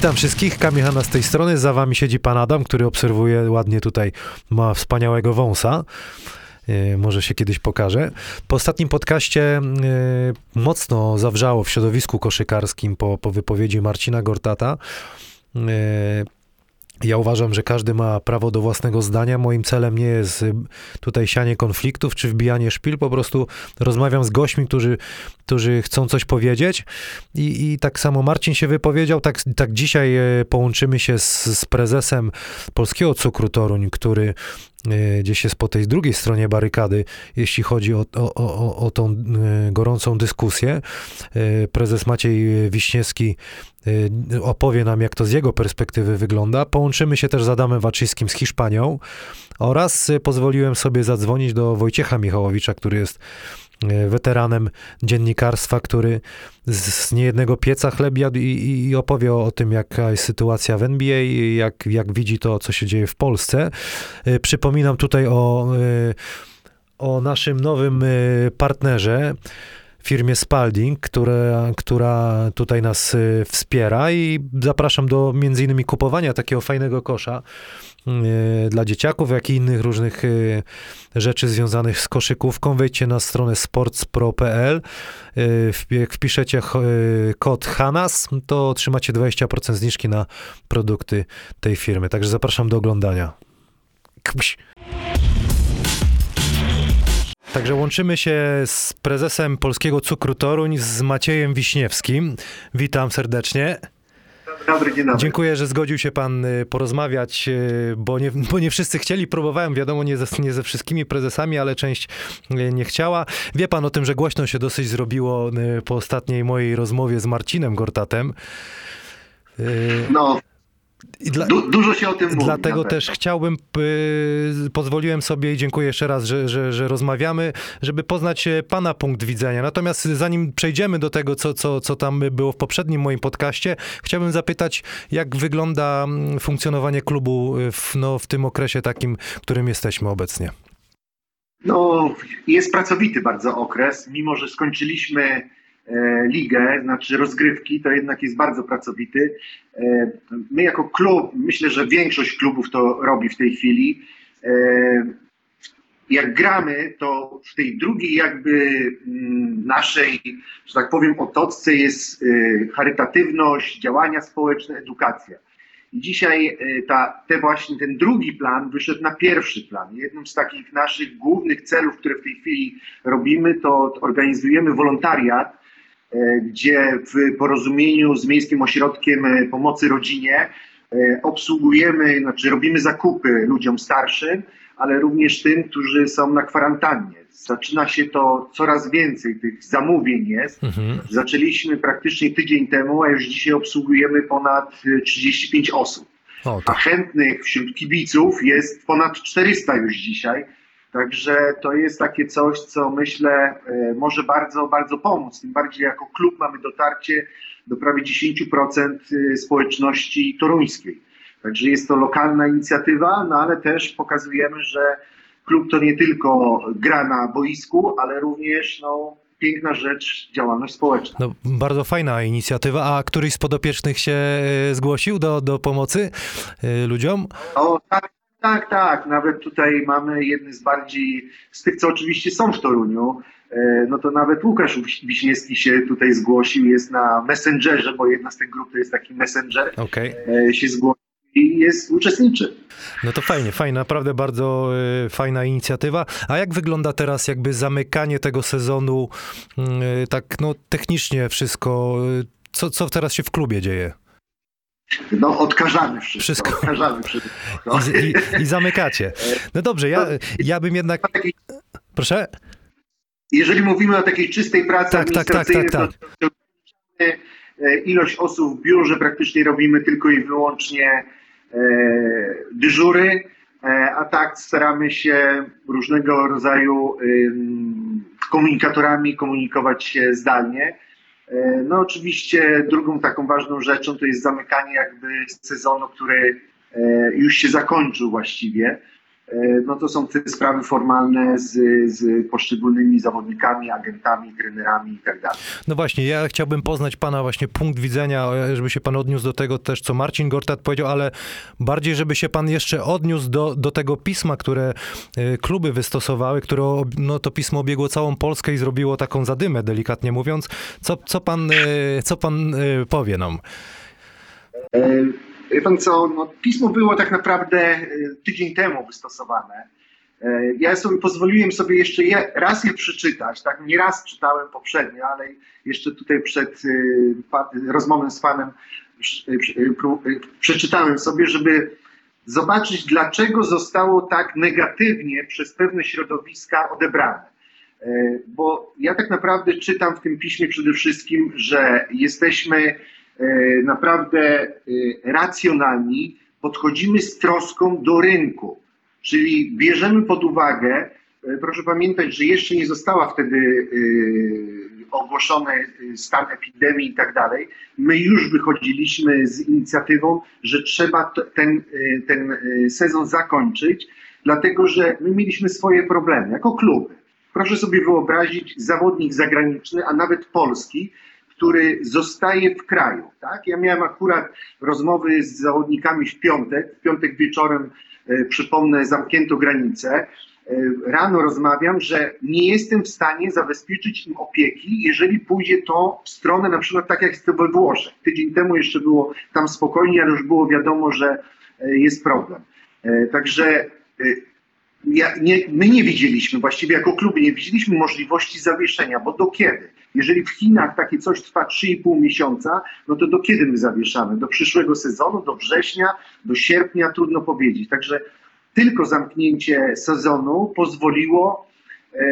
Witam wszystkich, Kamil z tej strony, za wami siedzi pan Adam, który obserwuje ładnie tutaj, ma wspaniałego wąsa. E, może się kiedyś pokaże. Po ostatnim podcaście e, mocno zawrzało w środowisku koszykarskim po, po wypowiedzi Marcina Gortata. E, ja uważam, że każdy ma prawo do własnego zdania. Moim celem nie jest y, tutaj sianie konfliktów czy wbijanie szpil. Po prostu rozmawiam z gośćmi, którzy, którzy chcą coś powiedzieć. I, I tak samo Marcin się wypowiedział. Tak, tak dzisiaj e, połączymy się z, z prezesem Polskiego Cukru Toruń, który gdzieś jest po tej drugiej stronie barykady, jeśli chodzi o, o, o, o tą e, gorącą dyskusję. Prezes Maciej Wiśniewski opowie nam, jak to z jego perspektywy wygląda. Połączymy się też z Adamem Waczyskim z Hiszpanią oraz pozwoliłem sobie zadzwonić do Wojciecha Michałowicza, który jest weteranem dziennikarstwa, który z niejednego pieca chleb jadł i, i opowie o, tym, jaka jest sytuacja w NBA, jak, jak widzi to, co się dzieje w Polsce. Przypominam tutaj o, o naszym nowym partnerze, firmie Spalding, które, która tutaj nas wspiera i zapraszam do między innymi kupowania takiego fajnego kosza dla dzieciaków, jak i innych różnych y, rzeczy związanych z koszykówką. Wejdźcie na stronę sportspro.pl. Jak wpiszecie kod HANAS, to otrzymacie 20% zniżki na produkty tej firmy. Także zapraszam do oglądania. Kpuś. Także łączymy się z prezesem Polskiego Cukru Toruń, z Maciejem Wiśniewskim. Witam serdecznie. Dobry, dzień dobry. Dziękuję, że zgodził się pan y, porozmawiać, y, bo nie, bo nie wszyscy chcieli. Próbowałem, wiadomo, nie ze, nie ze wszystkimi prezesami, ale część y, nie chciała. Wie pan o tym, że głośno się dosyć zrobiło po ostatniej mojej rozmowie z Marcinem Gortatem. No, dla, du, dużo się o tym mówi. Dlatego też chciałbym, y, pozwoliłem sobie i dziękuję jeszcze raz, że, że, że rozmawiamy, żeby poznać e, Pana punkt widzenia. Natomiast zanim przejdziemy do tego, co, co, co tam było w poprzednim moim podcaście, chciałbym zapytać, jak wygląda mm, funkcjonowanie klubu w, no, w tym okresie takim, w którym jesteśmy obecnie. No, jest pracowity bardzo okres, mimo że skończyliśmy ligę, znaczy rozgrywki, to jednak jest bardzo pracowity. E, my jako klub, myślę, że większość klubów to robi w tej chwili. E, jak gramy, to w tej drugiej jakby mm, naszej, że tak powiem, otoczce jest charytatywność, działania społeczne, edukacja. I dzisiaj ta, te właśnie ten drugi plan wyszedł na pierwszy plan. Jednym z takich naszych głównych celów, które w tej chwili robimy, to organizujemy wolontariat E, gdzie w porozumieniu z Miejskim Ośrodkiem e, Pomocy Rodzinie e, obsługujemy, znaczy robimy zakupy ludziom starszym, ale również tym, którzy są na kwarantannie. Zaczyna się to coraz więcej, tych zamówień jest. Mhm. Zaczęliśmy praktycznie tydzień temu, a już dzisiaj obsługujemy ponad 35 osób. O, tak. A chętnych wśród kibiców jest ponad 400 już dzisiaj. Także to jest takie coś, co myślę e, może bardzo, bardzo pomóc. Tym bardziej jako klub mamy dotarcie do prawie 10% e, społeczności toruńskiej. Także jest to lokalna inicjatywa, no ale też pokazujemy, że klub to nie tylko gra na boisku, ale również no, piękna rzecz, działalność społeczna. No, bardzo fajna inicjatywa. A któryś z podopiecznych się e, zgłosił do, do pomocy ludziom? Tak, tak, tak. Nawet tutaj mamy jedny z bardziej, z tych, co oczywiście są w Toruniu, e, no to nawet Łukasz Wiśniewski się tutaj zgłosił, jest na Messengerze, bo jedna z tych grup to jest taki Messenger, okay. E, się zgłosił i jest uczestniczy. No to fajnie, fajnie, naprawdę bardzo y, fajna inicjatywa. A jak wygląda teraz jakby zamykanie tego sezonu, y, tak no technicznie wszystko, co, co teraz się w klubie dzieje? No, odkażamy wszystko. wszystko. Odkażamy wszystko. I, i, I, zamykacie. No dobrze, ja, ja bym jednak... Proszę? Jeżeli mówimy o takiej czystej pracy tak, tak, tak, tak, tak. to e, ilość osób w biurze praktycznie robimy tylko i wyłącznie e, dyżury, e, a tak staramy się różnego rodzaju komunikatorami komunikować się zdalnie. E, no oczywiście drugą taką ważną rzeczą to jest zamykanie jakby sezonu, który e, już się zakończył właściwie. E, no to są te sprawy formalne z, z poszczególnymi zawodnikami, agentami, trenerami i tak dalej. No właśnie, ja chciałbym poznać Pana właśnie punkt widzenia, żeby się Pan odniósł do tego też, co Marcin Gortat powiedział, ale bardziej, żeby się Pan jeszcze odniósł do, do tego pisma, które e, kluby wystosowały, które no, to pismo obiegło całą Polskę i zrobiło taką zadymę, delikatnie mówiąc. Co, co, pan, e, co Pan powie nam? Wie pan co, no, pismo było tak naprawdę e, tydzień temu wystosowane. E, ja sobie pozwoliłem sobie jeszcze je, raz je przeczytać, tak, nie raz czytałem poprzednio, ale jeszcze tutaj przed e, rozmową z panem przeczytałem sobie, żeby zobaczyć, dlaczego zostało tak negatywnie przez pewne środowiska odebrane. Bo ja tak naprawdę czytam w tym piśmie przede wszystkim, że jesteśmy naprawdę e, racjonalni, podchodzimy z troską do rynku, czyli bierzemy pod uwagę, e, proszę pamiętać, że jeszcze nie została wtedy ogłoszony stan epidemii i tak dalej. My już wychodziliśmy z inicjatywą, że trzeba ten, ten sezon zakończyć, dlatego że my mieliśmy swoje problemy jako kluby. Proszę sobie wyobrazić zawodnik zagraniczny, a nawet polski, który zostaje w kraju. Tak? Ja miałem akurat rozmowy z zawodnikami w piątek. W piątek wieczorem, e, przypomnę, zamknięto granice. E, rano rozmawiam, że nie jestem w stanie zabezpieczyć im opieki, jeżeli pójdzie to w stronę na przykład tak jak to we Włoszech. Tydzień temu jeszcze było tam spokojnie, ale już było wiadomo, że e, jest problem. Także ja, nie, my nie widzieliśmy, właściwie jako kluby nie widzieliśmy możliwości zawieszenia, bo do kiedy? Jeżeli w Chinach takie coś trwa 3,5 miesiąca, no to do kiedy my zawieszamy? Do przyszłego sezonu, do września, do sierpnia, trudno powiedzieć. Także tylko zamknięcie sezonu pozwoliło e,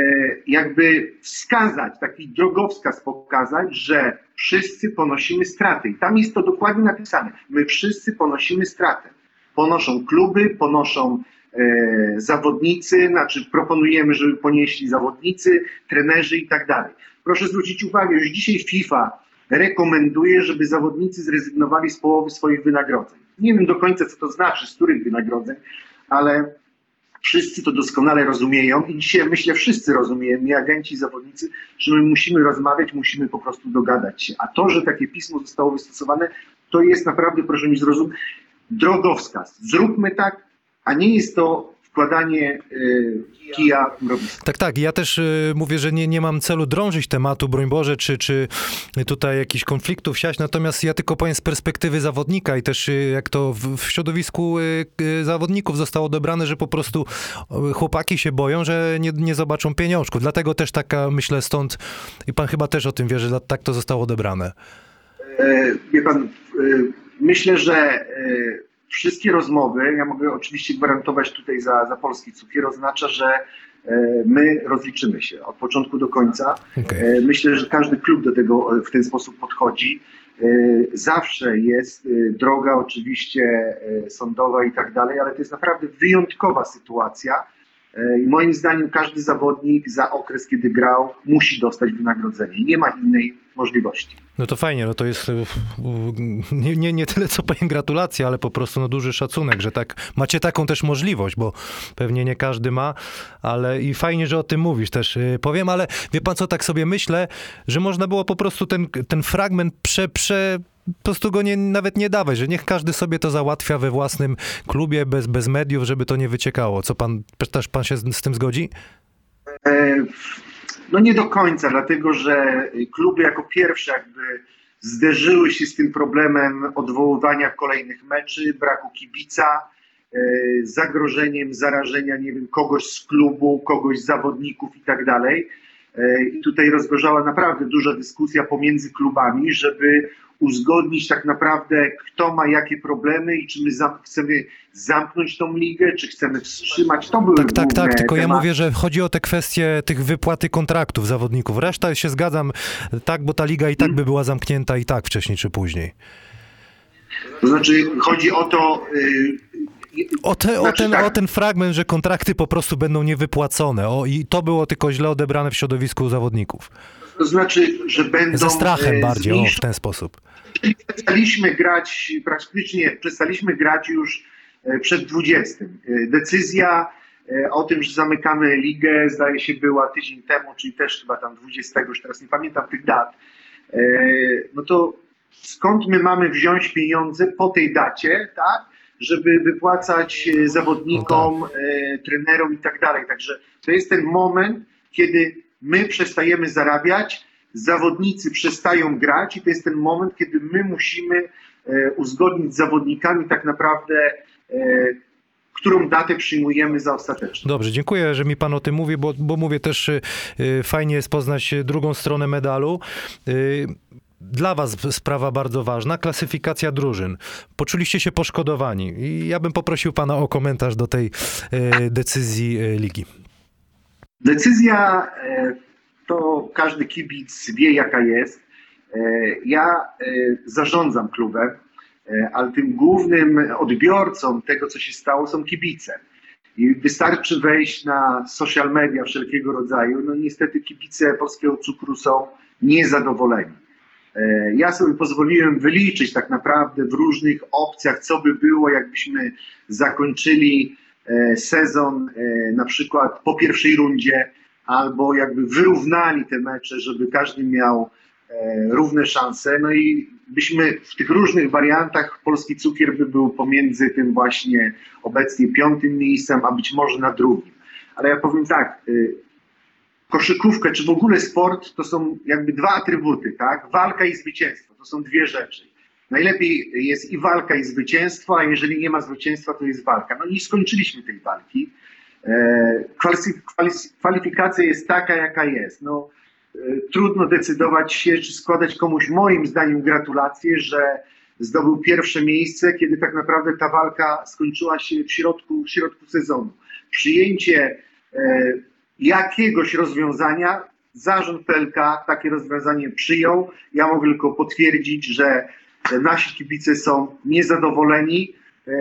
jakby wskazać, taki drogowskaz pokazać, że wszyscy ponosimy straty. I tam jest to dokładnie napisane. My wszyscy ponosimy stratę. Ponoszą kluby, ponoszą E, zawodnicy, znaczy proponujemy, żeby ponieśli zawodnicy, trenerzy i tak dalej. Proszę zwrócić uwagę, już dzisiaj FIFA rekomenduje, żeby zawodnicy zrezygnowali z połowy swoich wynagrodzeń. Nie wiem do końca, co to znaczy, z których wynagrodzeń, ale wszyscy to doskonale rozumieją i dzisiaj myślę, wszyscy rozumiemy, agenci, zawodnicy, że my musimy rozmawiać, musimy po prostu dogadać się. A to, że takie pismo zostało wystosowane, to jest naprawdę, proszę mi zrozumieć, drogowskaz. Zróbmy tak, a nie jest to wkładanie y, kija. Tak, tak. Ja też y, mówię, że nie, nie mam celu drążyć tematu, broń Boże, czy, czy tutaj jakichś konfliktów siać, natomiast ja tylko powiem z perspektywy zawodnika i też y, jak to w, w środowisku zawodników zostało odebrane, że po prostu chłopaki się boją, że nie, nie zobaczą pieniążków. Dlatego też taka, myślę, stąd i pan chyba też o tym wie, że tak to zostało odebrane. E, wie pan, myślę, że wszystkie rozmowy, ja mogę oczywiście gwarantować tutaj za, za polski cukier, oznacza, że e, my rozliczymy się od początku do końca. Okay. E, myślę, że każdy klub do tego e, w ten sposób podchodzi. Zawsze jest droga oczywiście sądowa i tak dalej, ale to jest naprawdę wyjątkowa sytuacja. I moim zdaniem każdy zawodnik za okres, kiedy grał, musi dostać wynagrodzenie. Nie ma innej możliwości. No to fajnie, no to jest e, nie, nie, nie tyle co powiem gratulacje, ale po prostu no duży szacunek, że tak macie taką też możliwość, bo pewnie nie każdy ma, ale i fajnie, że o tym mówisz też e, powiem, ale wie pan co, tak sobie myślę, że można było po prostu ten, ten fragment prze, prze po prostu go nie, nawet nie dawać, że niech każdy sobie to załatwia we własnym klubie, bez, bez mediów, żeby to nie wyciekało. Co pan, też pan się z, z tym zgodzi? E, no nie do końca, dlatego że kluby jako pierwsze jakby zderzyły się z tym problemem odwoływania kolejnych meczy, braku kibica, e, zagrożeniem zarażenia, nie wiem, kogoś z klubu, kogoś z zawodników i tak dalej. E, I tutaj rozgorzała naprawdę duża dyskusja pomiędzy klubami, żeby uzgodnić tak naprawdę, kto ma jakie problemy i czy my zam chcemy zamknąć tą ligę, czy chcemy wstrzymać. To były Tak, tak, tak, tylko tematy. ja mówię, że chodzi o te kwestie tych wypłaty kontraktów zawodników. Reszta się zgadzam, tak, bo ta liga i tak by była zamknięta i tak wcześniej czy później. To znaczy chodzi o to, yy, o, te, znaczy, o, ten, tak. o ten fragment, że kontrakty po prostu będą niewypłacone. O, I to było tylko źle odebrane w środowisku zawodników. To znaczy, że będą. Ze strachem e, bardziej, o, w ten sposób. Przestaliśmy grać, praktycznie przestaliśmy grać już e, przed 20. E, decyzja o tym, że zamykamy ligę, zdaje się była tydzień temu, czyli też chyba tam 20, już teraz nie pamiętam tych dat, no to skąd my mamy wziąć pieniądze po tej dacie, tak, żeby wypłacać zawodnikom, No e, trenerom i tak dalej. Także to jest ten moment, kiedy my przestajemy zarabiać, zawodnicy przestają grać i to jest ten moment, kiedy my musimy e, uzgodnić z zawodnikami tak naprawdę, e, którą datę przyjmujemy za ostateczną. Dobrze, dziękuję, że mi pan o tym mówi, bo, bo mówię też, y, fajnie jest poznać drugą stronę medalu. Dla was sprawa bardzo ważna, klasyfikacja drużyn. Poczuliście się poszkodowani i ja bym poprosił pana o komentarz do tej decyzji ligi. Decyzja e, to każdy kibic wie, jaka jest. E, Ja e, zarządzam klubem, ale tym głównym odbiorcą tego, co się stało, są kibice. I wystarczy wejść na social media wszelkiego rodzaju. No niestety kibice polskiego cukru są niezadowoleni. Ja sobie pozwoliłem wyliczyć tak naprawdę w różnych opcjach, co by było, jakbyśmy zakończyli sezon e, na przykład po pierwszej rundzie, albo jakby wyrównali te mecze, żeby każdy miał e, równe szanse. No i byśmy w tych różnych wariantach polski cukier by był pomiędzy tym właśnie obecnie piątym miejscem, a być może na drugim. Ale ja powiem tak, koszykówkę, czy w ogóle sport, to są jakby dwa atrybuty, tak? Walka i zwycięstwo, to są dwie rzeczy. Najlepiej jest i walka, i zwycięstwo, a jeżeli nie ma zwycięstwa, to jest walka. No nie skończyliśmy tej walki. E, kwalifik- kwali- Kwalifikacja jest taka, jaka jest. No, e, trudno decydować się, czy składać komuś, moim zdaniem, gratulacje, że zdobył pierwsze miejsce, kiedy tak naprawdę ta walka skończyła się w środku, w środku sezonu. Przyjęcie e, jakiegoś rozwiązania, zarząd PLK takie rozwiązanie przyjął. Ja mogę tylko potwierdzić, że nasi kibice są niezadowoleni, e,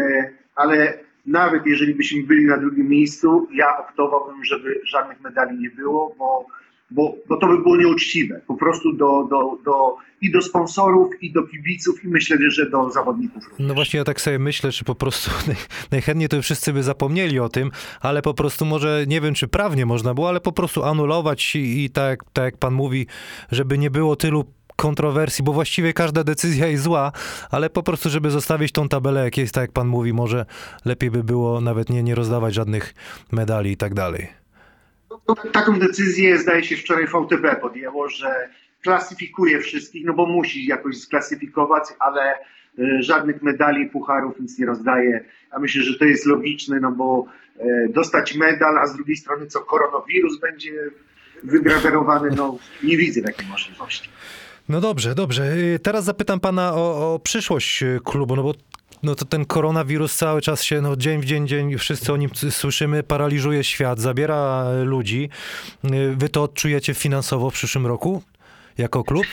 ale nawet jeżeli byśmy byli na drugim miejscu, ja optowałbym, żeby żadnych medali nie było, bo, bo, bo to by było nieuczciwe. Po prostu do, do, do, i do sponsorów, i do kibiców, i myślę, że do zawodników również. No właśnie ja tak sobie myślę, czy po prostu naj- najchętniej to wszyscy by zapomnieli o tym, ale po prostu może, nie wiem czy prawnie można było, ale po prostu anulować i, i tak, tak jak pan mówi, żeby nie było tylu kontrowersji, bo właściwie każda decyzja jest zła, ale po prostu, żeby zostawić tą tabelę jak jest, tak jak pan mówi, może lepiej by było nawet nie, nie rozdawać żadnych medali i tak dalej. No, Taką decyzję zdaje się wczoraj VTB podjęło, że klasyfikuje wszystkich, no bo musi jakoś sklasyfikować, ale e, żadnych medali, pucharów nic nie rozdaje. Ja myślę, że to jest logiczne, no bo e, dostać medal, a z drugiej strony co koronawirus będzie wygrawerowany, no nie widzę takiej możliwości. No dobrze, dobrze. Y, Teraz zapytam pana o, o przyszłość y, klubu, no bo no to ten koronawirus cały czas się, no dzień w dzień, dzień, wszyscy o nim słyszymy, paraliżuje świat, zabiera y, ludzi. Wy to odczujecie finansowo w przyszłym roku jako klub?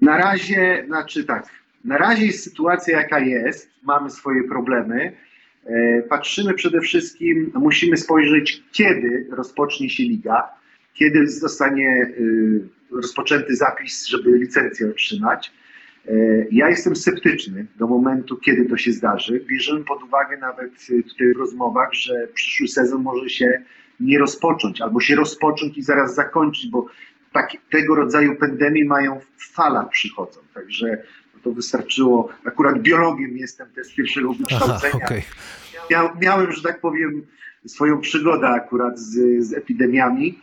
Na razie, znaczy tak, na razie jest sytuacja jaka jest, mamy swoje problemy. Patrzymy przede wszystkim, musimy spojrzeć, kiedy rozpocznie się liga, kiedy zostanie rozpoczęty zapis, żeby licencję otrzymać. E, Ja jestem sceptyczny do momentu, kiedy to się zdarzy. Bierzemy pod uwagę nawet y, tutaj w rozmowach, że przyszły sezon może się nie rozpocząć, albo się rozpocząć i zaraz zakończyć, bo tak, tego rodzaju pandemie mają w falach przychodzą. Także to wystarczyło. Akurat biologiem jestem też z pierwszego Aha, wykształcenia. okej. Mia, miałem, że tak powiem, swoją przygodę akurat z, z epidemiami.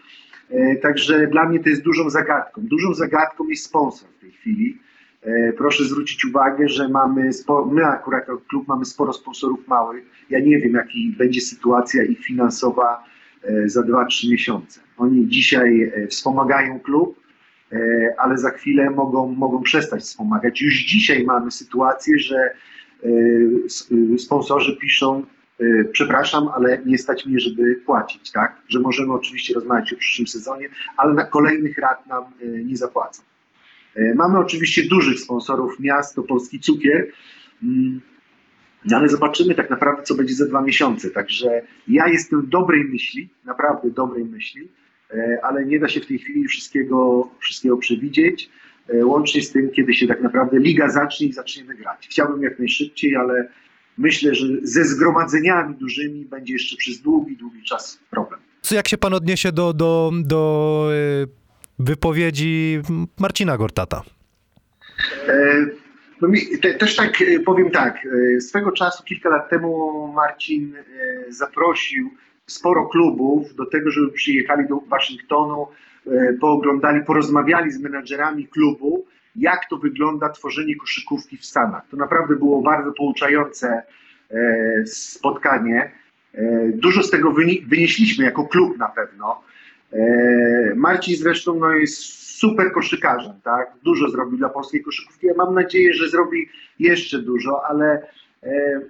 E, także dla mnie to jest dużą zagadką. Dużą zagadką jest sponsor w tej chwili. E, proszę zwrócić uwagę, że mamy, spo, my akurat klub mamy sporo sponsorów małych. Ja nie wiem, jaki będzie sytuacja ich finansowa e, za 2-3 miesiące. Oni dzisiaj wspomagają klub, ale za chwilę mogą, mogą przestać wspomagać. Już dzisiaj mamy sytuację, że sponsorzy piszą, przepraszam, ale nie stać mnie, żeby płacić, tak? Że możemy oczywiście rozmawiać o przyszłym sezonie, ale na kolejnych rat nam e, nie zapłacą. E, Mamy oczywiście dużych sponsorów miast, to Polski Cukier, mm, ale zobaczymy tak naprawdę, co będzie za dwa miesiące. Także ja jestem dobrej myśli, naprawdę dobrej myśli, e, ale nie da się w tej chwili wszystkiego, wszystkiego przewidzieć, e, łącznie z tym, kiedy się tak naprawdę liga zacznie i zaczniemy grać. Chciałbym jak najszybciej, ale myślę, że ze zgromadzeniami dużymi będzie jeszcze przez długi, długi czas problem. Co jak się pan odniesie do, do, do y, wypowiedzi Marcina Gortata? E, no mi, te, też tak e, powiem tak, e, swego czasu, kilka lat temu Marcin zaprosił sporo klubów do tego, żeby przyjechali do Waszyngtonu, pooglądali, porozmawiali z menadżerami klubu, jak to wygląda tworzenie koszykówki w Stanach. To naprawdę było bardzo pouczające spotkanie. Dużo z tego wynieśliśmy jako klub na pewno. Marcin zresztą no, jest super koszykarzem, tak? Dużo zrobił dla polskiej koszykówki. Ja mam nadzieję, że zrobi jeszcze dużo, ale e,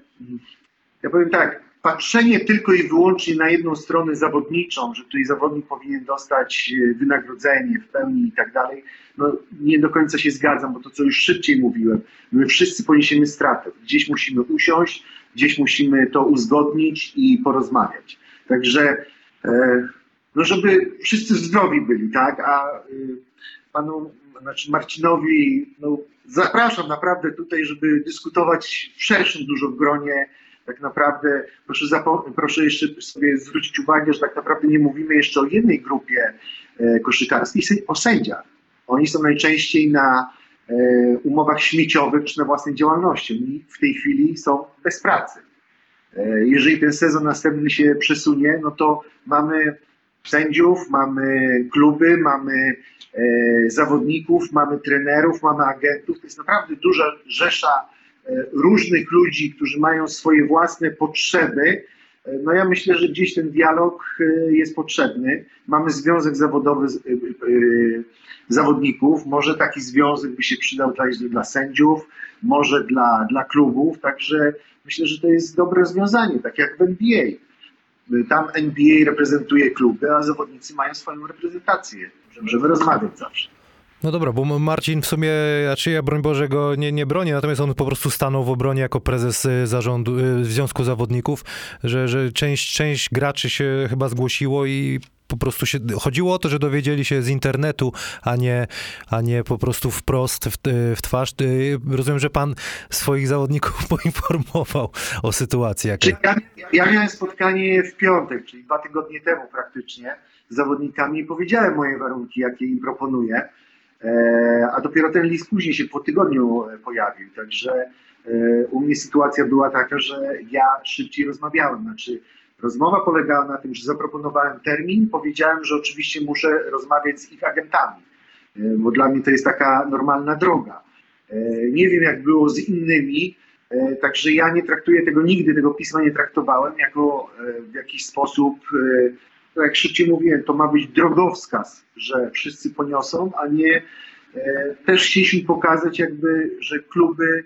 ja powiem tak, patrzenie tylko i wyłącznie na jedną stronę zawodniczą, że tutaj zawodnik powinien dostać e, wynagrodzenie w pełni i tak dalej, no nie do końca się zgadzam, bo to co już szybciej mówiłem, my wszyscy poniesiemy stratę. Gdzieś musimy usiąść, gdzieś musimy to uzgodnić i porozmawiać. Także e, no żeby wszyscy zdrowi byli, tak, a y, panu znaczy Marcinowi, no, zapraszam naprawdę tutaj, żeby dyskutować w szerszym dużo gronie. Tak naprawdę proszę, proszę jeszcze sobie zwrócić uwagę, że tak naprawdę nie mówimy jeszcze o jednej grupie e, koszykarskiej, o sędziach. Oni są najczęściej na e, umowach śmieciowych czy na własnej działalności. Oni w tej chwili są bez pracy. E, jeżeli ten sezon następny się przesunie, no to mamy sędziów, mamy kluby, mamy zawodników, mamy trenerów, mamy agentów. To jest naprawdę duża rzesza różnych ludzi, którzy mają swoje własne potrzeby. E, no ja myślę, że gdzieś ten dialog jest potrzebny. Mamy związek zawodowy zawodników, może taki związek by się przydał dla sędziów, może dla, dla klubów, także myślę, że to jest dobre rozwiązanie, tak jak w NBA tam NBA reprezentuje kluby, a zawodnicy mają swoją reprezentację. Możemy rozmawiać zawsze. No dobra, bo Marcin w sumie, znaczy ja broń Boże go nie, nie bronię, natomiast on po prostu stanął w obronie jako prezes y, zarządu y, Związku Zawodników, że, że część, część graczy się chyba zgłosiło i po prostu się, chodziło o to, że dowiedzieli się z internetu, a nie, a nie po prostu wprost w, w twarz. Rozumiem, że pan swoich zawodników poinformował o sytuacji. Jaka... Ja, ja miałem spotkanie w piątek, czyli dwa tygodnie temu praktycznie, z zawodnikami i powiedziałem moje warunki, jakie im proponuję. E, a dopiero ten list później się po tygodniu pojawił. Także e, u mnie sytuacja była taka, że ja szybciej rozmawiałem. Znaczy, Rozmowa polegała na tym, że zaproponowałem termin, powiedziałem, że oczywiście muszę rozmawiać z ich agentami, e, bo dla mnie to jest taka normalna droga. E, nie wiem, jak było z innymi, e, także ja nie traktuję tego nigdy, tego pisma nie traktowałem jako w jakiś sposób, tak jak szybciej mówiłem, to ma być drogowskaz, że wszyscy poniosą, a nie też chcieliśmy pokazać jakby, że kluby,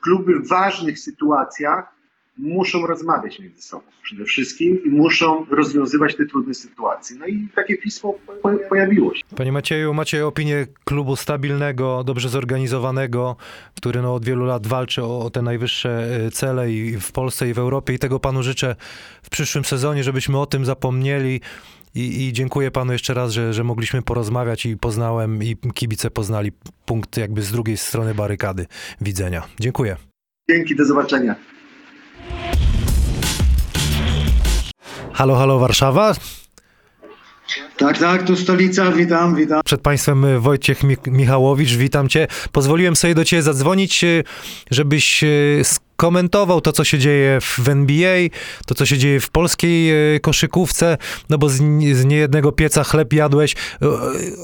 kluby w ważnych sytuacjach muszą rozmawiać między sobą przede wszystkim i muszą rozwiązywać te trudne sytuacje. No i takie pismo pojawiło się. Panie Macieju, macie opinię klubu stabilnego, dobrze zorganizowanego, który no od wielu lat walczy o te najwyższe e, cele i w Polsce i w Europie i tego panu życzę w przyszłym sezonie, żebyśmy o tym zapomnieli. I, I, dziękuję panu jeszcze raz, że, że mogliśmy porozmawiać i poznałem, i kibice poznali punkt jakby z drugiej strony barykady widzenia. Dziękuję. Dzięki, do zobaczenia. Halo, halo Warszawa. Tak, tak, tu stolica, witam, witam. Przed Państwem e, Wojciech Michałowicz, witam Cię. Pozwoliłem sobie do Ciebie zadzwonić, e, żebyś e, skomentował to, co się dzieje w NBA, to, co się dzieje w polskiej koszykówce, no bo z, z niejednego pieca chleb jadłeś.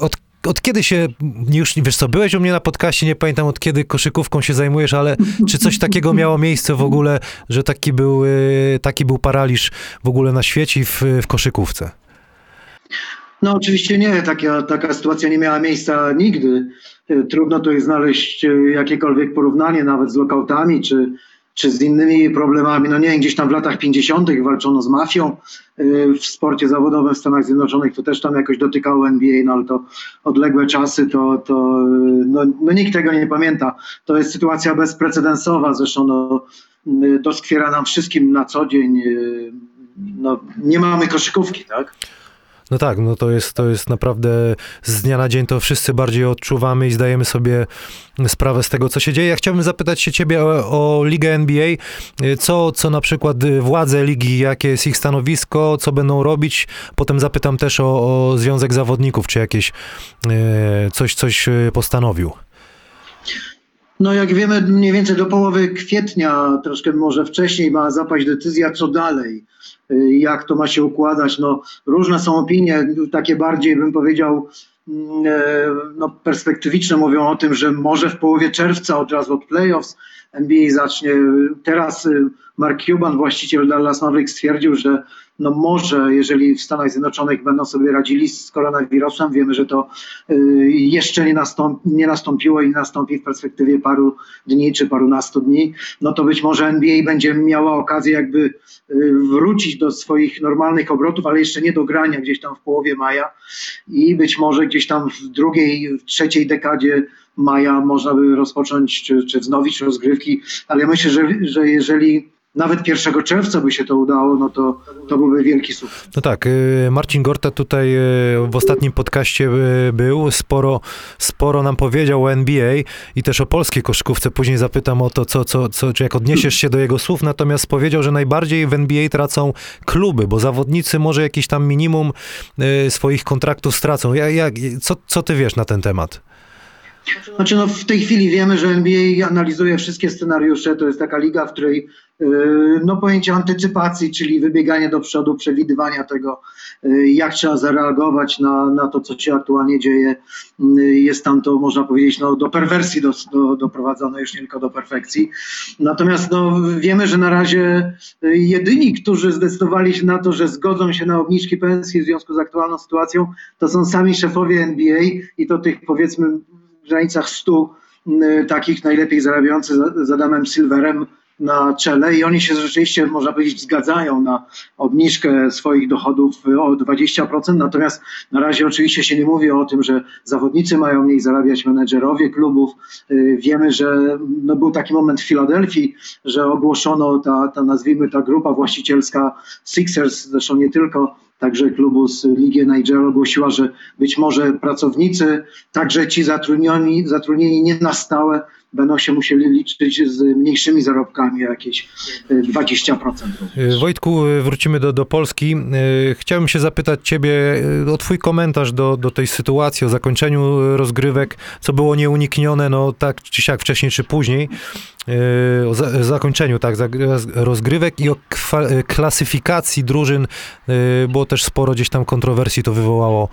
Od od kiedy się, już wiesz co, byłeś u mnie na podcaście, nie pamiętam od kiedy koszykówką się zajmujesz, ale czy coś takiego miało miejsce w ogóle, że taki był, y, taki był paraliż w ogóle na świecie w, w koszykówce? No oczywiście nie, taka, taka sytuacja nie miała miejsca nigdy. Y, trudno tu jest znaleźć y, jakiekolwiek porównanie nawet z lokautami czy, czy z innymi problemami. No nie gdzieś tam w latach 50. walczono z mafią y, w sporcie zawodowym w Stanach Zjednoczonych, to też tam jakoś dotykało NBA, no ale to odległe czasy, to, to no, no nikt tego nie pamięta. To jest sytuacja bezprecedensowa, zresztą no, doskwiera nam wszystkim na co dzień. No, nie mamy koszykówki, tak? No tak, no to jest, to jest naprawdę z dnia na dzień to wszyscy bardziej odczuwamy i zdajemy sobie sprawę z tego, co się dzieje. Ja chciałbym zapytać się ciebie o, o Ligę NBA. Co, co na przykład władze ligi, jakie jest ich stanowisko, co będą robić. Potem zapytam też o, o Związek Zawodników, czy jakieś e, coś, coś postanowił. No jak wiemy, mniej więcej do połowy kwietnia, troszkę może wcześniej ma zapaść decyzja, co dalej, jak to ma się układać. No, różne są opinie, takie bardziej bym powiedział mm, e, no, perspektywiczne mówią o tym, że może w połowie czerwca od razu od playoffs NBA zacznie. Teraz y, Mark Cuban, właściciel Dallas Mavericks stwierdził, że no może, jeżeli w Stanach Zjednoczonych będą sobie radzili z koronawirusem, wiemy, że to y, jeszcze nie, nie nastąpiło i nastąpi w perspektywie paru dni czy parunastu dni, no to być może NBA będzie miała okazję jakby y, wrócić do swoich normalnych obrotów, ale jeszcze nie do grania gdzieś tam w połowie maja i być może gdzieś tam w drugiej, w trzeciej dekadzie maja można by rozpocząć czy, czy wznowić rozgrywki, ale myślę, że, że jeżeli nawet 1 czerwca by się to udało, no to, to byłby wielki sukces. No tak, y, Marcin Gorta tutaj y, w ostatnim podcaście y, był, sporo, sporo nam powiedział o NBA i też o polskiej koszykówce. Później zapytam o to, co, co, co, czy jak odniesiesz się do jego słów, natomiast powiedział, że najbardziej w NBA tracą kluby, bo zawodnicy może jakiś tam minimum swoich kontraktów stracą. Ja, ja, co, co ty wiesz na ten temat? Znaczy no w tej chwili wiemy, że NBA analizuje wszystkie scenariusze. To jest taka liga, w której yy, no pojęcie antycypacji, czyli wybieganie do przodu, przewidywania tego, yy, jak trzeba zareagować na, na to, co się aktualnie dzieje. Yy, jest tam to, można powiedzieć, no, do perwersji do, do, doprowadzone, już nie tylko do perfekcji. Natomiast no, wiemy, że na razie jedyni, którzy zdecydowali się na to, że zgodzą się na obniżki pensji w związku z aktualną sytuacją, to są sami szefowie NBA i to tych powiedzmy w granicach 100 takich najlepiej zarabiających z Adamem Silverem na czele i oni się rzeczywiście, można powiedzieć, zgadzają na obniżkę swoich dochodów o 20%, natomiast na razie oczywiście się nie mówi o tym, że zawodnicy mają mniej zarabiać, menedżerowie klubów. Y, wiemy, że no był taki moment w Filadelfii, że ogłoszono ta, ta nazwijmy ta grupa właścicielska Sixers, zresztą nie tylko, także klubu z Ligi Niger ogłosiła, że być może pracownicy, także ci zatrudnieni, zatrudnieni nie na stałe, będą się musieli liczyć z mniejszymi zarobkami, jakieś 20%. E, Wojtku, e, wrócimy do, do Polski. E, chciałbym się zapytać Ciebie o Twój komentarz do, do tej sytuacji, o zakończeniu rozgrywek, co było nieuniknione, no tak czy siak wcześniej czy później, o za, zakończeniu tak, rozgrywek i o klasyfikacji drużyn, bo też sporo gdzieś tam kontrowersji to wywołało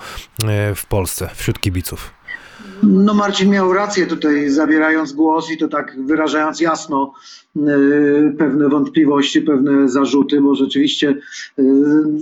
w Polsce, wśród kibiców. No Marcin miał rację tutaj zabierając głos i to tak wyrażając jasno yy, pewne wątpliwości, pewne zarzuty, bo rzeczywiście yy,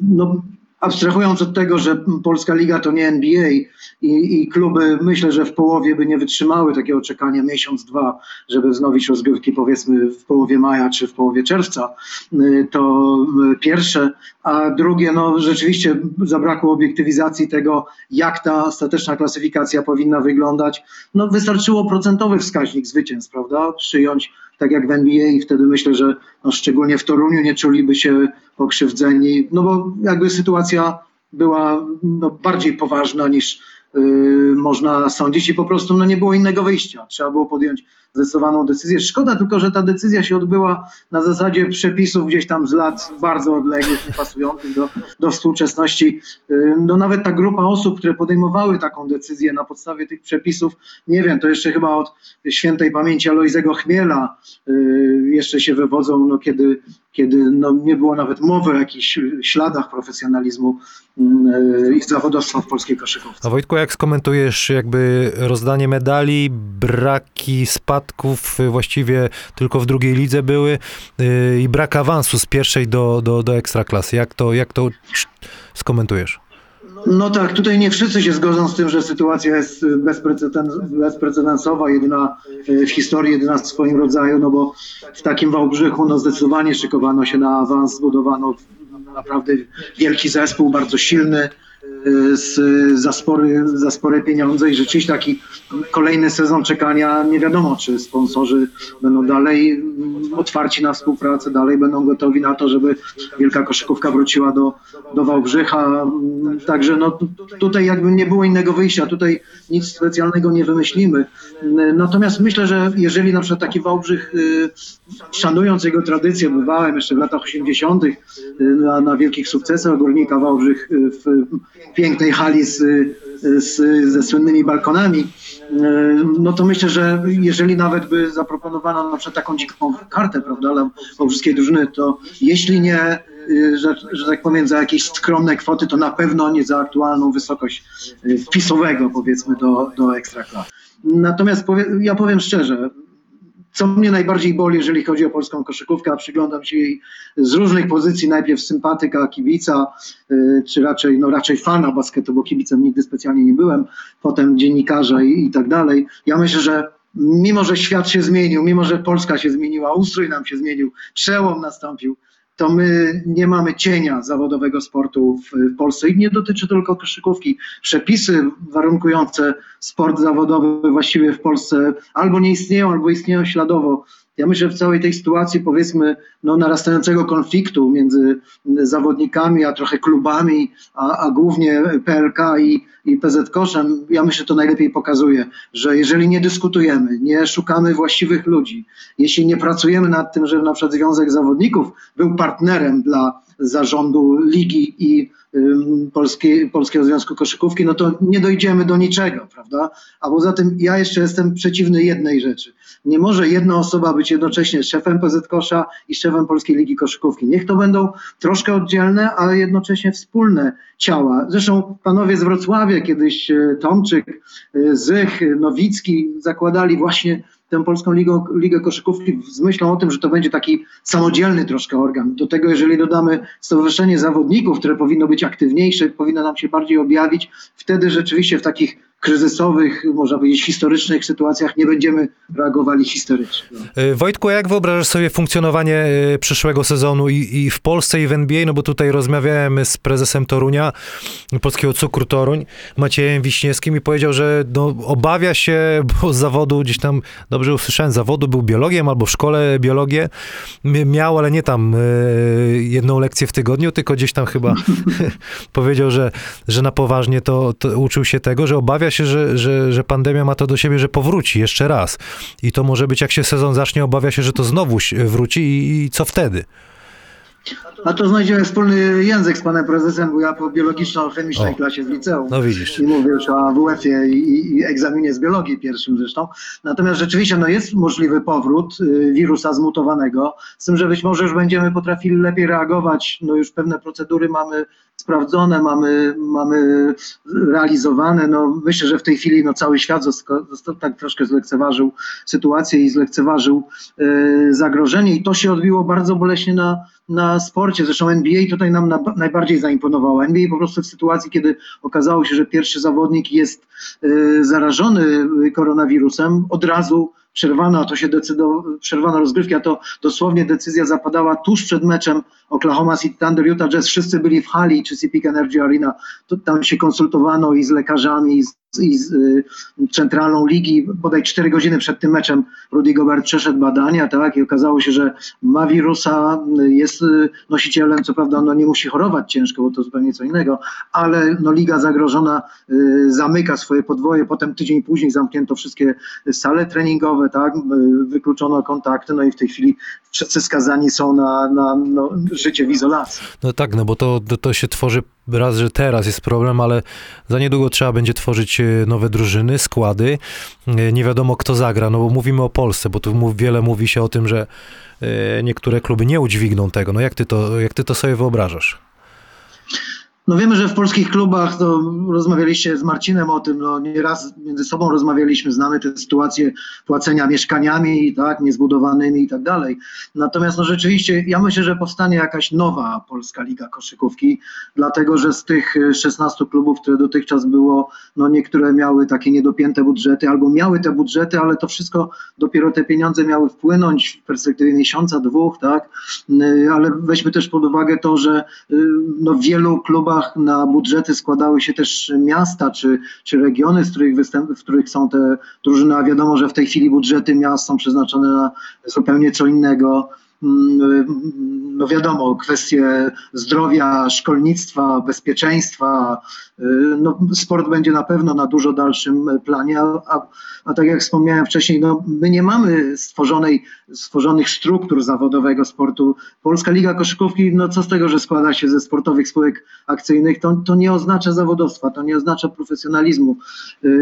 no, abstrahując od tego, że Polska Liga to nie NBA i, i, kluby myślę, że w połowie by nie wytrzymały takiego czekania miesiąc, dwa, żeby wznowić rozgrywki powiedzmy w połowie maja czy w połowie czerwca, y, to y, pierwsze, a drugie, no rzeczywiście zabrakło obiektywizacji tego, jak ta ostateczna klasyfikacja powinna wyglądać. No wystarczyło procentowy wskaźnik zwycięstw, prawda, przyjąć tak jak w NBA i wtedy myślę, że no, szczególnie w Toruniu nie czuliby się pokrzywdzeni, no bo jakby sytuacja była no, bardziej poważna niż yy, można sądzić i po prostu no, nie było innego wyjścia. Trzeba było podjąć zdecydowaną decyzję. Szkoda tylko, że ta decyzja się odbyła na zasadzie przepisów gdzieś tam z lat bardzo odległych, niepasujących do, do współczesności. Yy, no nawet ta grupa osób, które podejmowały taką decyzję na podstawie tych przepisów, nie wiem, to jeszcze chyba od świętej pamięci Alojzego Chmiela yy, jeszcze się wywodzą, no kiedy kiedy no, nie było nawet mowy o jakichś śladach profesjonalizmu yy, i zawodowstwa w polskiej koszykówce. A Wojtku, jak skomentujesz jakby rozdanie medali, braki spadków właściwie tylko w drugiej lidze były yy, i brak awansu z pierwszej do, do, do ekstraklasy? Jak to, jak to skomentujesz? No tak, tutaj nie wszyscy się zgodzą z tym, że sytuacja jest bezprecedensowa, jedyna w historii, jedyna w swoim rodzaju, no bo w takim Wałbrzychu no zdecydowanie szykowano się na awans, zbudowano naprawdę wielki zespół, bardzo silny, z, za, spory, za spore pieniądze i rzeczywiście taki kolejny sezon czekania, nie wiadomo czy sponsorzy będą dalej otwarci na współpracę, dalej będą gotowi na to, żeby wielka koszykówka wróciła do, do Wałbrzycha. Także no, tu- tutaj jakby nie było innego wyjścia, tutaj nic specjalnego nie wymyślimy. Natomiast myślę, że jeżeli na przykład taki Wałbrzych, y, szanując jego tradycję, bywałem jeszcze w latach 80. y, na, na wielkich sukcesach Górnika Wałbrzych y, w pięknej hali z, z, ze słynnymi balkonami, y, no to myślę, że jeżeli nawet by zaproponowano na przykład taką dziką kartę, prawda, dla wałbrzyskiej drużyny, to jeśli nie, y, że, że tak powiem, za jakieś skromne kwoty, to na pewno nie za aktualną wysokość y, wpisowego, powiedzmy, do, do Ekstraklasy. Natomiast powie, ja powiem szczerze, co mnie najbardziej boli, jeżeli chodzi o polską koszykówkę, a przyglądam się jej z różnych pozycji, najpierw sympatyka, kibica, y, czy raczej, no raczej fana basketu, bo kibicem nigdy specjalnie nie byłem, potem dziennikarza i, i tak dalej. Ja myślę, że mimo, że świat się zmienił, mimo, że Polska się zmieniła, ustrój nam się zmienił, przełom nastąpił, to my nie mamy cienia zawodowego sportu w, w Polsce i nie dotyczy tylko koszykówki. Przepisy warunkujące sport zawodowy właściwie w Polsce albo nie istnieją, albo istnieją śladowo. Ja myślę, że w całej tej sytuacji, powiedzmy, no, narastającego konfliktu między zawodnikami, a trochę klubami, a, a głównie PLK i, i ja myślę, że to najlepiej pokazuje, że jeżeli nie dyskutujemy, nie szukamy właściwych ludzi, jeśli nie pracujemy nad tym, żeby na przykład Związek Zawodników był partnerem dla zarządu ligi i ym, Polskiej, Polskiego Związku Koszykówki, no to nie dojdziemy do niczego, prawda? A poza tym ja jeszcze jestem przeciwny jednej rzeczy. Nie może jedna osoba być jednocześnie szefem PZ Kosza i szefem Polskiej Ligi Koszykówki. Niech to będą troszkę oddzielne, ale jednocześnie wspólne ciała. Zresztą panowie z Wrocławia, kiedyś e, Tomczyk, e, Zych, Nowicki zakładali właśnie tę Polską Ligę, Ligę Koszykówki z myślą o tym, że to będzie taki samodzielny troszkę organ. Do tego, jeżeli dodamy Stowarzyszenie Zawodników, które powinno być aktywniejsze, powinno nam się bardziej objawić, wtedy rzeczywiście w takich kryzysowych, można powiedzieć historycznych sytuacjach nie będziemy reagowali historycznie. Y, Wojtku, jak wyobrażasz sobie funkcjonowanie y, przyszłego sezonu i, i w Polsce, i w NBA? No bo tutaj rozmawiałem z prezesem Torunia, Polskiego Cukru Toruń, Maciejem Wiśniewskim i powiedział, że no, obawia się, bo z zawodu gdzieś tam, dobrze usłyszałem, zawodu był biologiem albo w szkole biologię miał, ale nie tam y, jedną lekcję w tygodniu, tylko gdzieś tam chyba powiedział, że, że na poważnie to, to uczył się tego, że obawia się, że, że, że pandemia ma to do siebie, że powróci jeszcze raz. I to może być, jak się sezon zacznie, obawia się, że to znowu wróci i, i co wtedy? A to znajdziemy wspólny język z panem prezesem, bo ja po biologiczno-chemicznej klasie w liceum. No widzisz. I mówię już o AWF-ie i, i, i egzaminie z biologii pierwszym zresztą. Natomiast rzeczywiście no jest możliwy powrót y, wirusa zmutowanego, z tym, że być może już będziemy potrafili lepiej reagować. No już pewne procedury mamy sprawdzone, mamy, mamy realizowane. No myślę, że w tej chwili no cały świat zosta- został tak troszkę zlekceważył sytuację i zlekceważył y, zagrożenie i to się odbiło bardzo boleśnie na, na sporcie. Zresztą NBA tutaj nam na, najbardziej zaimponowało. NBA po prostu w sytuacji, kiedy okazało się, że pierwszy zawodnik jest y, zarażony y, koronawirusem, od razu przerwano, a to się decydowało, przerwano rozgrywki, a to dosłownie decyzja zapadała tuż przed meczem Oklahoma City Thunder, Utah Jazz. Wszyscy byli w hali czy Civic Energy Arena. To tam się konsultowano i z lekarzami, i z, i z y, centralą ligi. Bodaj 4 godziny przed tym meczem Rudy Gobert przeszedł badania, tak, i okazało się, że ma wirusa, y, jest y, nosicielem, co prawda no, nie musi chorować ciężko, bo to zupełnie co innego, ale no, liga zagrożona zamyka swoje podwoje, potem tydzień później zamknięto wszystkie sale treningowe, tak, wykluczono kontakty, no i w tej chwili wszyscy skazani są na, na no, życie w izolacji. No tak, no bo to, to się tworzy raz, że teraz jest problem, ale za niedługo trzeba będzie tworzyć e, nowe drużyny, składy. E, Nie wiadomo, kto zagra, no bo mówimy o Polsce, bo tu wiele mówi się o tym, że e, niektóre kluby nie udźwigną tego. No jak ty to, jak ty to sobie wyobrażasz? No wiemy, że w polskich klubach, to rozmawialiście z Marcinem o tym, no nieraz między sobą rozmawialiśmy, znamy tę sytuację płacenia mieszkaniami, tak, niezbudowanymi i tak dalej. Natomiast no rzeczywiście, ja myślę, że powstanie jakaś nowa Polska Liga Koszykówki, dlatego że z tych e, 16 klubów, które dotychczas było, no niektóre miały takie niedopięte budżety, albo miały te budżety, ale to wszystko, dopiero te pieniądze miały wpłynąć w perspektywie miesiąca, dwóch, tak, Y, ale weźmy też pod uwagę to, że y, no wielu klubach na budżety składały się też miasta czy, czy regiony, z których występ, w których są te drużyny, a wiadomo, że w tej chwili budżety miast są przeznaczone na zupełnie co innego. No wiadomo, kwestie zdrowia, szkolnictwa, bezpieczeństwa. No, sport będzie na pewno na dużo dalszym planie, a, a tak jak wspomniałem wcześniej, no, my nie mamy stworzonej, stworzonych struktur zawodowego sportu. Polska Liga Koszykówki, no co z tego, że składa się ze sportowych spółek akcyjnych, to, to nie oznacza zawodowstwa, to nie oznacza profesjonalizmu.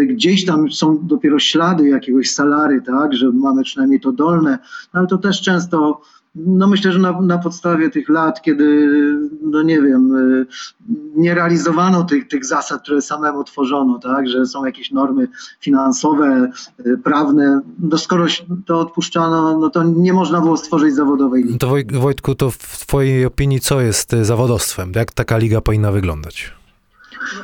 Gdzieś tam są dopiero ślady jakiegoś salary, tak, że mamy przynajmniej to dolne, ale to też często no myślę, że na, na, podstawie tych lat, kiedy, no nie wiem, y, nie realizowano tych, tych zasad, które samemu tworzono, tak, że są jakieś normy finansowe, y, prawne, no skoro to odpuszczano, no to nie można było stworzyć zawodowej ligi. To Wojtku, to w twojej opinii co jest y, zawodowstwem? Jak taka liga powinna wyglądać?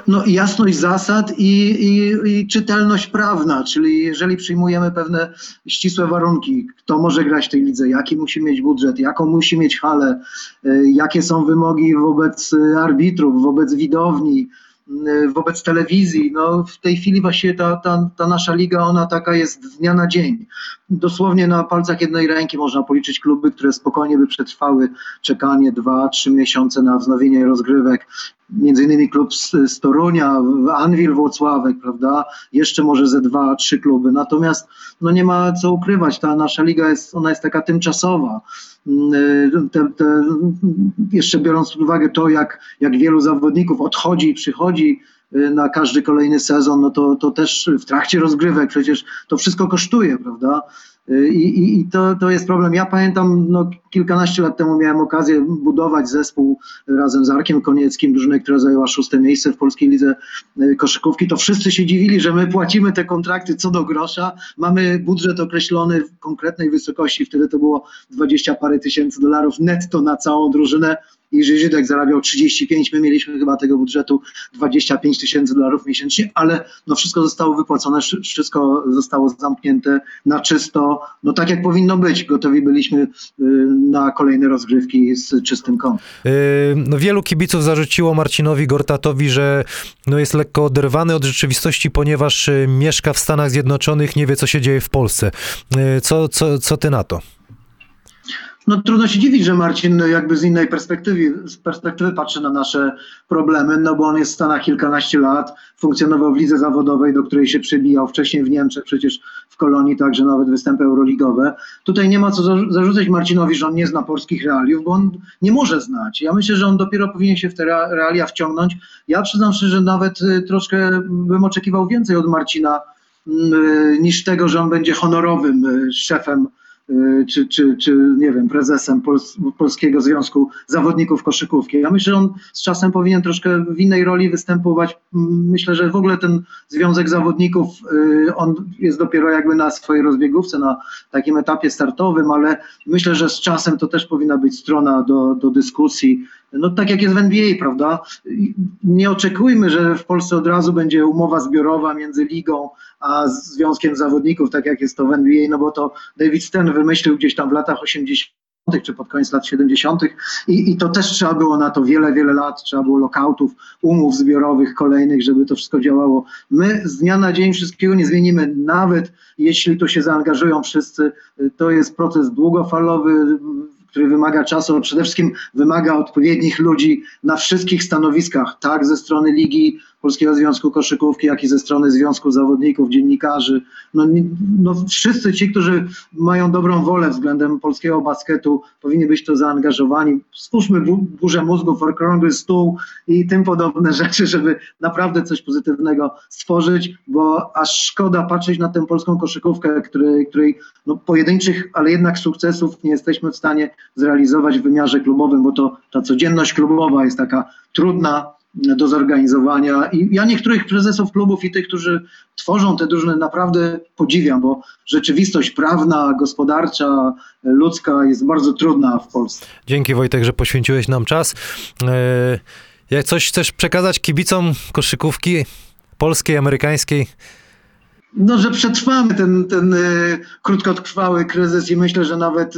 No jasność zasad i, i, i, czytelność prawna, czyli jeżeli przyjmujemy pewne ścisłe warunki, kto może grać w tej lidze, jaki musi mieć budżet, jaką musi mieć halę, y, jakie są wymogi wobec arbitrów, wobec widowni, wobec telewizji. No, w tej chwili właśnie ta, ta, ta nasza liga, ona taka jest z dnia na dzień. Dosłownie na palcach jednej ręki można policzyć kluby, które spokojnie by przetrwały czekanie dwa, trzy miesiące na wznowienie rozgrywek między innymi klub z, z Torunia, Anwil Włocławek, prawda? Jeszcze może ze dwa, trzy kluby. Natomiast no nie ma co ukrywać, ta nasza liga jest, ona jest taka tymczasowa. Mm, te, te, jeszcze biorąc pod uwagę to, jak, jak wielu zawodników odchodzi i przychodzi y, na każdy kolejny sezon, no to, to też w trakcie rozgrywek przecież to wszystko kosztuje, prawda? Y, I, i, I, to, to jest problem. Ja pamiętam, no, kilkanaście lat temu miałem okazję budować zespół razem z Arkiem Konieckim, drużynę, która zajęła szóste miejsce w polskiej lidze y, koszykówki. To wszyscy się dziwili, że my płacimy te kontrakty co do grosza. Mamy budżet określony w konkretnej wysokości. Wtedy to było 20 parę tysięcy dolarów netto na całą drużynę. Jerzy Żydek zarabiał 35, my mieliśmy chyba tego budżetu 25 tysięcy dolarów miesięcznie, ale no wszystko zostało wypłacone, wszystko zostało zamknięte na czysto, no tak jak powinno być. Gotowi byliśmy y, na kolejne rozgrywki z czystym kątem. Yy, no wielu kibiców zarzuciło Marcinowi Gortatowi, że no jest lekko oderwany od rzeczywistości, ponieważ y, mieszka w Stanach Zjednoczonych, nie wie co się dzieje w Polsce. Yy, co, co, co ty na to? No trudno się dziwić, że Marcin jakby z innej perspektywy, z perspektywy patrzy na nasze problemy, no bo on jest w Stanach kilkanaście lat, funkcjonował w lidze zawodowej, do której się przebijał, wcześniej w Niemczech, przecież w Kolonii także nawet występy euroligowe. Tutaj nie ma co zarzucać Marcinowi, że on nie zna polskich realiów, bo on nie może znać. Ja myślę, że on dopiero powinien się w te realia wciągnąć. Ja przyznam szczerze, że nawet y, troszkę bym oczekiwał więcej od Marcina mm, y, niż tego, że on będzie honorowym y, szefem czy, czy, czy nie wiem, prezesem Pols Polskiego Związku Zawodników Koszykówki. Ja myślę, że on z czasem powinien troszkę w innej roli występować. Myślę, że w ogóle ten Związek Zawodników, y, on jest dopiero jakby na swojej rozbiegówce, na takim etapie startowym, ale myślę, że z czasem to też powinna być strona do, do dyskusji. No tak jak jest w NBA, prawda? Nie oczekujmy, że w Polsce od razu będzie umowa zbiorowa między ligą a Związkiem Zawodników, tak jak jest to w NBA, no bo to David Stern wymyślił gdzieś tam w latach 80 czy pod koniec lat 70. I, I to też trzeba było na to wiele, wiele lat, trzeba było lokautów, umów zbiorowych kolejnych, żeby to wszystko działało. My z dnia na dzień wszystkiego nie zmienimy, nawet jeśli tu się zaangażują wszyscy. To jest proces długofalowy, który wymaga czasu, a przede wszystkim wymaga odpowiednich ludzi na wszystkich stanowiskach, tak ze strony ligi, Polskiego Związku Koszykówki, jak i ze strony Związku Zawodników, dziennikarzy. No, no, wszyscy ci, którzy mają dobrą wolę względem polskiego basketu, powinni być to zaangażowani. Stwórzmy burzę mózgów, okrągły stół i tym podobne rzeczy, żeby naprawdę coś pozytywnego stworzyć, bo aż szkoda patrzeć na tę polską koszykówkę, której, której no, pojedynczych, ale jednak sukcesów nie jesteśmy w stanie zrealizować w wymiarze klubowym, bo to ta codzienność klubowa jest taka trudna, do zorganizowania. I ja niektórych prezesów klubów i tych, którzy tworzą te drużyny, naprawdę podziwiam, bo rzeczywistość prawna, gospodarcza, ludzka jest bardzo trudna w Polsce. Dzięki Wojtek, że poświęciłeś nam czas. E, jak coś chcesz przekazać kibicom koszykówki polskiej, amerykańskiej? No, że przetrwamy ten, ten e, krótkotrwały kryzys i myślę, że nawet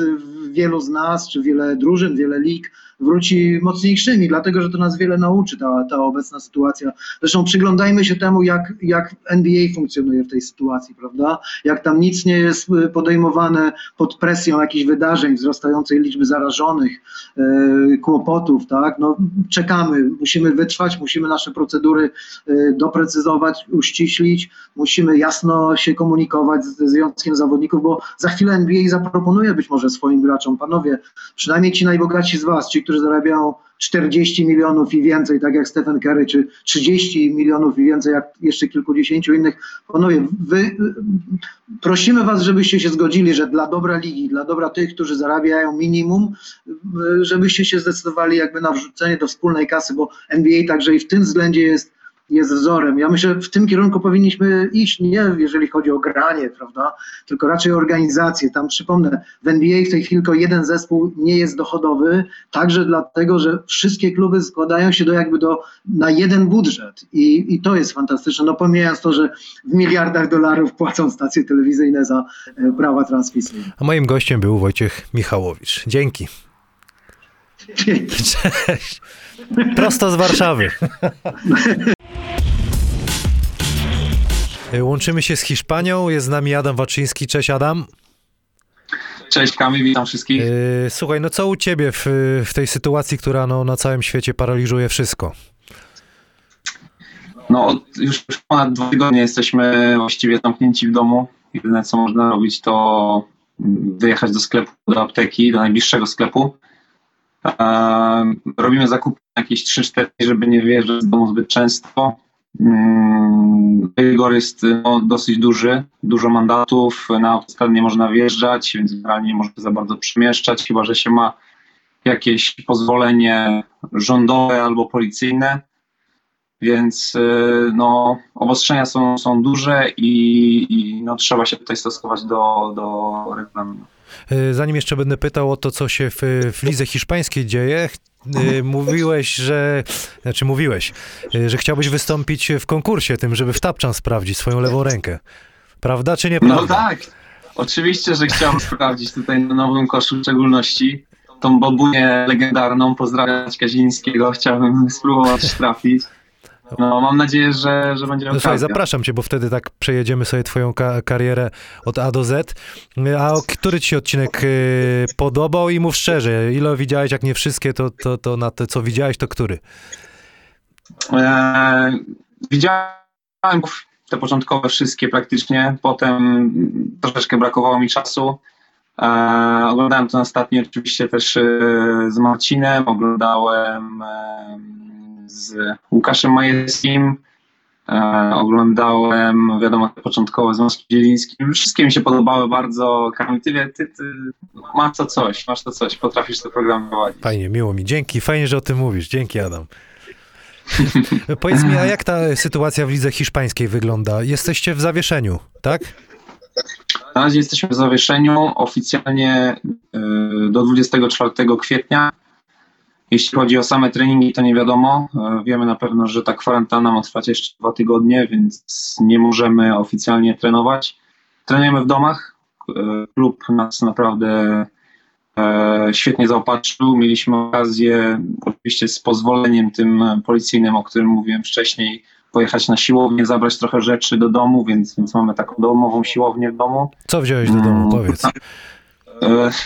wielu z nas, czy wiele drużyn, wiele lig wróci mocniejszymi, dlatego że to nas wiele nauczy, ta, ta obecna sytuacja. Zresztą przyglądajmy się temu, jak, jak NBA funkcjonuje w tej sytuacji, prawda? Jak tam nic nie jest podejmowane pod presją jakichś wydarzeń, wzrastającej liczby zarażonych, e, kłopotów, tak? No, czekamy, musimy wytrwać, musimy nasze procedury e, doprecyzować, uściślić, musimy jasno się komunikować ze związkiem zawodników, bo za chwilę NBA zaproponuje być może swoim graczom, panowie, przynajmniej ci najbogatsi z was, ci, którzy zarabiają 40 milionów i więcej, tak jak Stephen Curry, czy 30 milionów i więcej, jak jeszcze kilkudziesięciu innych. Panowie, wy, prosimy was, żebyście się zgodzili, że dla dobra ligi, dla dobra tych, którzy zarabiają minimum, żebyście się zdecydowali jakby na wrzucenie do wspólnej kasy, bo NBA także i w tym względzie jest jest wzorem. Ja myślę, że w tym kierunku powinniśmy iść, nie jeżeli chodzi o granie, prawda, tylko raczej o organizację. Tam przypomnę, w NBA w tej chwili tylko jeden zespół nie jest dochodowy, także dlatego, że wszystkie kluby składają się do jakby do, na jeden budżet i, i to jest fantastyczne. No pomijając to, że w miliardach dolarów płacą stacje telewizyjne za e, prawa transmisyjne. A moim gościem był Wojciech Michałowicz. Dzięki. Dzięki. Cześć. Prosto z Warszawy. Łączymy się z Hiszpanią. Jest z nami Adam Waczyński. Cześć Adam. Cześć Kamil, witam wszystkich. Yy, słuchaj, no co u ciebie w, w tej sytuacji, która no, na całym świecie paraliżuje wszystko? No już ponad dwa tygodnie jesteśmy właściwie zamknięci w domu. Jedyne co można robić to wyjechać do sklepu, do apteki, do najbliższego sklepu. Eee, robimy zakupy jakieś 3-4, żeby nie wyjeżdżać z domu zbyt często. Rygor jest no, dosyć duży, dużo mandatów, na autostradę nie można wjeżdżać, więc generalnie nie można za bardzo przemieszczać, chyba że się ma jakieś pozwolenie rządowe albo policyjne. Więc no, obostrzenia są, są duże i, i no, trzeba się tutaj stosować do, do regulaminu. Zanim jeszcze będę pytał o to, co się w, w lidze hiszpańskiej dzieje, mówiłeś, że, znaczy mówiłeś, że chciałbyś wystąpić w konkursie tym, żeby w tapczan sprawdzić swoją lewą rękę. Prawda czy nieprawda? No tak, oczywiście, że chciałem sprawdzić tutaj na nowym koszu w szczególności. Tą babunię legendarną, pozdrawiać Kazińskiego, chciałbym spróbować trafić. No, mam nadzieję, że, że będzie no, słuchaj, zapraszam cię, bo wtedy tak przejedziemy sobie twoją ka karierę od A do Z. A który ci się odcinek y, podobał i mów szczerze, ile widziałeś, jak nie wszystkie, to, to, to na to, co widziałeś, to który? E, widziałem te początkowe wszystkie praktycznie, potem troszeczkę brakowało mi czasu. E, oglądałem to ostatnio oczywiście też e, z Marcinem, oglądałem z Łukaszem Majewskim, e, oglądałem, wiadomo, te początkowe z Moskiem Zielińskim. Wszystkie mi się podobały bardzo. Kamil, ty, ty, ty masz to coś, masz to coś, potrafisz to programować. Fajnie, miło mi. Dzięki, fajnie, że o tym mówisz. Dzięki, Adam. Powiedz mi, a jak ta sytuacja w lidze hiszpańskiej wygląda? Jesteście w zawieszeniu, tak? Na razie jesteśmy w zawieszeniu oficjalnie y, do 24 kwietnia. Jeśli chodzi o same treningi, to nie wiadomo. E, wiemy na pewno, że ta kwarantanna ma trwać jeszcze dwa tygodnie, więc nie możemy oficjalnie trenować. Trenujemy w domach. E, klub nas naprawdę e, świetnie zaopatrzył. Mieliśmy okazję, oczywiście z pozwoleniem tym policyjnym, o którym mówiłem wcześniej, pojechać na siłownię, zabrać trochę rzeczy do domu, więc, więc mamy taką domową siłownię w domu. Co wziąłeś do domu, mm, powiedz?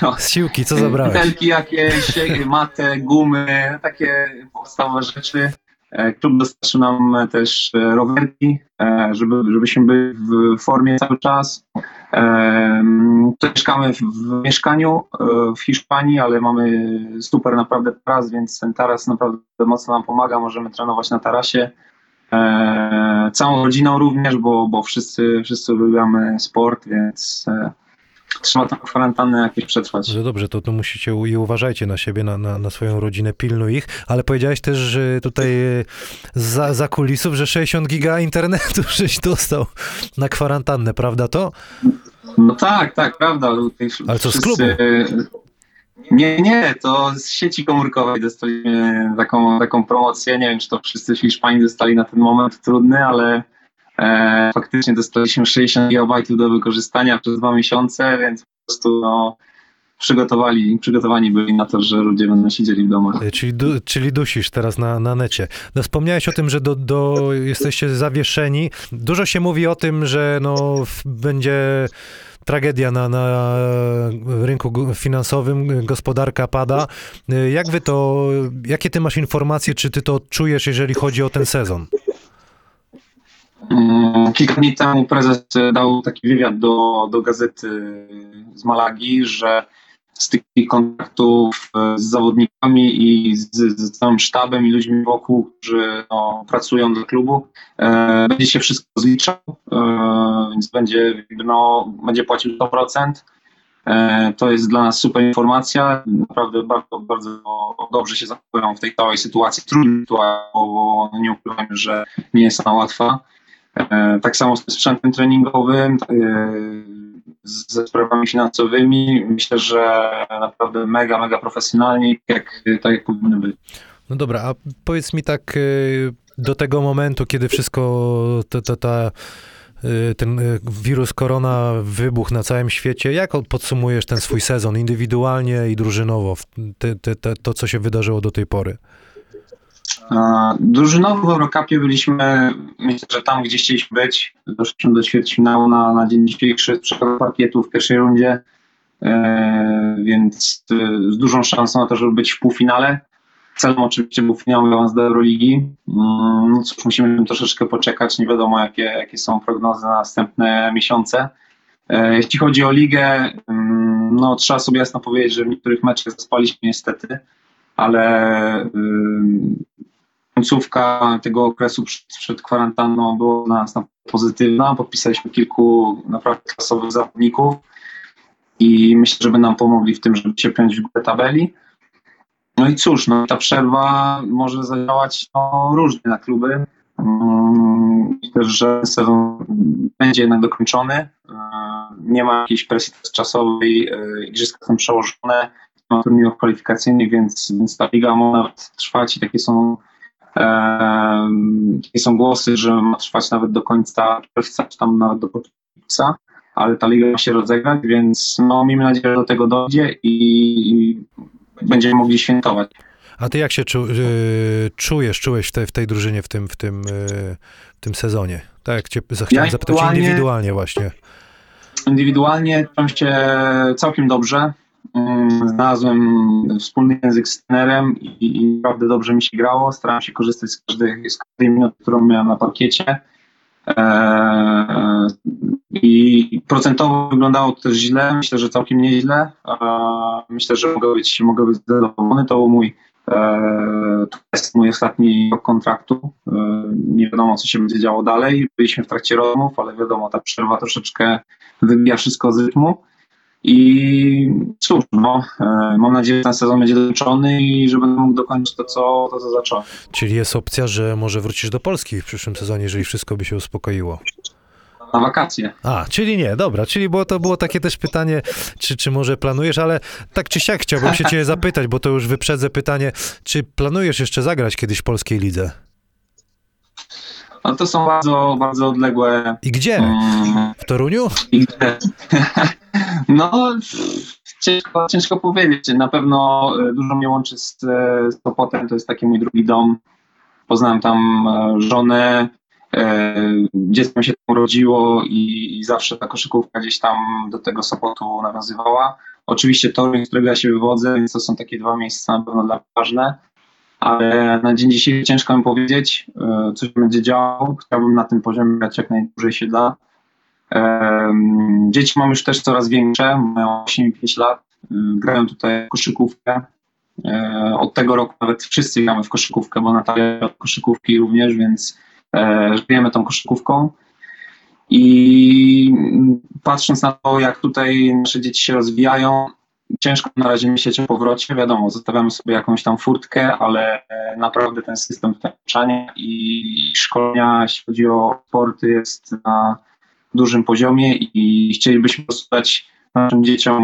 No, Z siłki, co zabrałeś? Butelki jakieś, matę, gumy, takie podstawowe rzeczy. Klub dostarczył nam też rowerki, żeby, żebyśmy byli w formie cały czas. Mieszkamy w, mieszkaniu w Hiszpanii, ale mamy super naprawdę taras, więc ten taras naprawdę mocno nam pomaga. Możemy trenować na tarasie. Całą rodziną również, bo, bo wszyscy, wszyscy uwielbiamy sport, więc trzeba tą kwarantannę jakieś przetrwać. No dobrze, to, to musicie i uważajcie na siebie, na, na, na, swoją rodzinę, pilnuj ich, ale powiedziałeś też, że tutaj e, za, za kulisów, że 60 giga internetu żeś dostał na kwarantannę, prawda to? No tak, tak, prawda. Ale co, z klubu? Nie, nie, to z sieci komórkowej dostaliśmy taką, taką promocję. Nie wiem, czy to wszyscy Hiszpanii dostali na ten moment trudny, ale E, faktycznie dostaliśmy 60 GB do wykorzystania przez dwa miesiące, więc po prostu no, przygotowali, przygotowani byli na to, że ludzie będą siedzieli w domach. E, Czyli, du, czyli dusisz teraz na, na necie. No, wspomniałeś o tym, że do, do, jesteście zawieszeni. Dużo się mówi o tym, że no, będzie tragedia na, na rynku gu- finansowym, gospodarka pada. E, Jak wy to, jakie ty masz informacje, czy ty to czujesz, jeżeli chodzi o ten sezon? Mm, Kilka dni temu prezes e, dał taki wywiad do, do gazety z Malagi, że z tych kontaktów e, z zawodnikami i z, z całym sztabem i ludźmi wokół, którzy no, pracują dla klubu, e, będzie się wszystko zliczał, e, więc będzie, no, będzie płacił 100%. E, To jest dla nas super informacja. Naprawdę bardzo, bardzo dobrze się zachowują w tej całej sytuacji. Trudnej sytuacji, bo nie ukrywam, że nie jest ona łatwa. E, Tak samo z sprzętem treningowym, e, ze sprawami finansowymi. Myślę, że naprawdę mega, mega profesjonalnie, jak, tak jak powinny być. No dobra, a powiedz mi tak y, do tego momentu, kiedy wszystko, to, ta, y, ten wirus korona wybuchł na całym świecie, jak podsumujesz ten swój sezon indywidualnie i drużynowo, te, te, te, to co się wydarzyło do tej pory? Drużynowo w Eurocupie byliśmy, myślę, że tam, gdzie chcieliśmy być. Doszliśmy do ćwierćfinału na, na dzień dzisiejszy z parkietu w pierwszej rundzie, e, więc e, z dużą szansą na to, żeby być w półfinale. Celem oczywiście był finał awans do Euroligi. Mm, No cóż, musimy troszeczkę poczekać, nie wiadomo jakie, jakie są prognozy na następne miesiące. E, Jeśli chodzi o ligę, mm, no trzeba sobie jasno powiedzieć, że w niektórych meczach zaspaliśmy niestety, ale końcówka tego okresu przed, przed kwarantanną była dla nas na pozytywna. Podpisaliśmy kilku naprawdę klasowych zawodników i myślę, że by nam pomogli w tym, żeby się piąć w górę tabeli. No i cóż, no, ta przerwa może zadziałać no, różnie na kluby. Myślę, że sezon będzie jednak dokończony. Nie ma jakiejś presji czasowej, yy, igrzyska są przełożone, ma turniejów kwalifikacyjnych, więc, więc ta liga ma nawet trwać i takie są Ehm, Takie są głosy, że ma trwać nawet do końca czerwca, czy tam nawet do początku lipca, ale ta liga ma się rozegrać, więc no, miejmy nadzieję, że do tego dojdzie i będziemy mogli świętować. A ty jak się czu, y, czujesz, czułeś w tej, w tej drużynie w tym, w tym, y, w tym sezonie? Tak, jak cię chciałem Ja zapytać indywidualnie- indywidualnie właśnie. Indywidualnie czułem się całkiem dobrze. Mm, Znalazłem wspólny język z trenerem i, i naprawdę dobrze mi się grało. Starałem się korzystać z każdej, z każdej minuty, którą miałem na parkiecie. Eee, I procentowo wyglądało to też źle, myślę, że całkiem nieźle. Eee, Myślę, że mogę być, mogę być zadowolony. To był mój, eee, to jest mój ostatni rok kontraktu. Eee, Nie wiadomo, co się będzie działo dalej. Byliśmy w trakcie rozmów, ale wiadomo, ta przerwa troszeczkę wybija wszystko z rytmu. I cóż, no, mam nadzieję, że ten sezon będzie dokończony i że będę mógł dokończyć to, co, to, co zacząłem. Czyli jest opcja, że może wrócisz do Polski w przyszłym sezonie, jeżeli wszystko by się uspokoiło. Na wakacje. A, czyli nie, dobra, czyli było, to było takie też pytanie, czy, czy może planujesz, ale tak czy siak chciałbym się cię zapytać, bo to już wyprzedzę pytanie, czy planujesz jeszcze zagrać kiedyś w polskiej lidze? No to są bardzo, bardzo odległe. I gdzie? Mm, W Toruniu? i gdzie- no, ciężko, ciężko powiedzieć. Na pewno e, dużo mnie łączy z, e, z Sopotem, to jest taki mój drugi dom. Poznałem tam e, żonę, e, dziecko się tam urodziło i, i zawsze ta koszykówka gdzieś tam do tego Sopotu nawiązywała. Oczywiście Toruń, z którego ja się wywodzę, więc to są takie dwa miejsca na pewno dla mnie ważne. Ale na dzień dzisiejszy ciężko mi powiedzieć, e, co się będzie działo. Chciałbym na tym poziomie grać jak najdłużej się da. Em, Dzieci mam już też coraz większe, mają 8 i 5 lat. Y, Grają tutaj w koszykówkę. E, Od tego roku nawet wszyscy gramy w koszykówkę, bo Natalia od koszykówki również, więc e, żyjemy tą koszykówką. I patrząc na to, jak tutaj nasze dzieci się rozwijają, ciężko na razie myśleć o powrocie. Wiadomo, zostawiamy sobie jakąś tam furtkę, ale e, naprawdę ten system nauczania i szkolenia, jeśli chodzi o sporty, jest na dużym poziomie i chcielibyśmy dać naszym dzieciom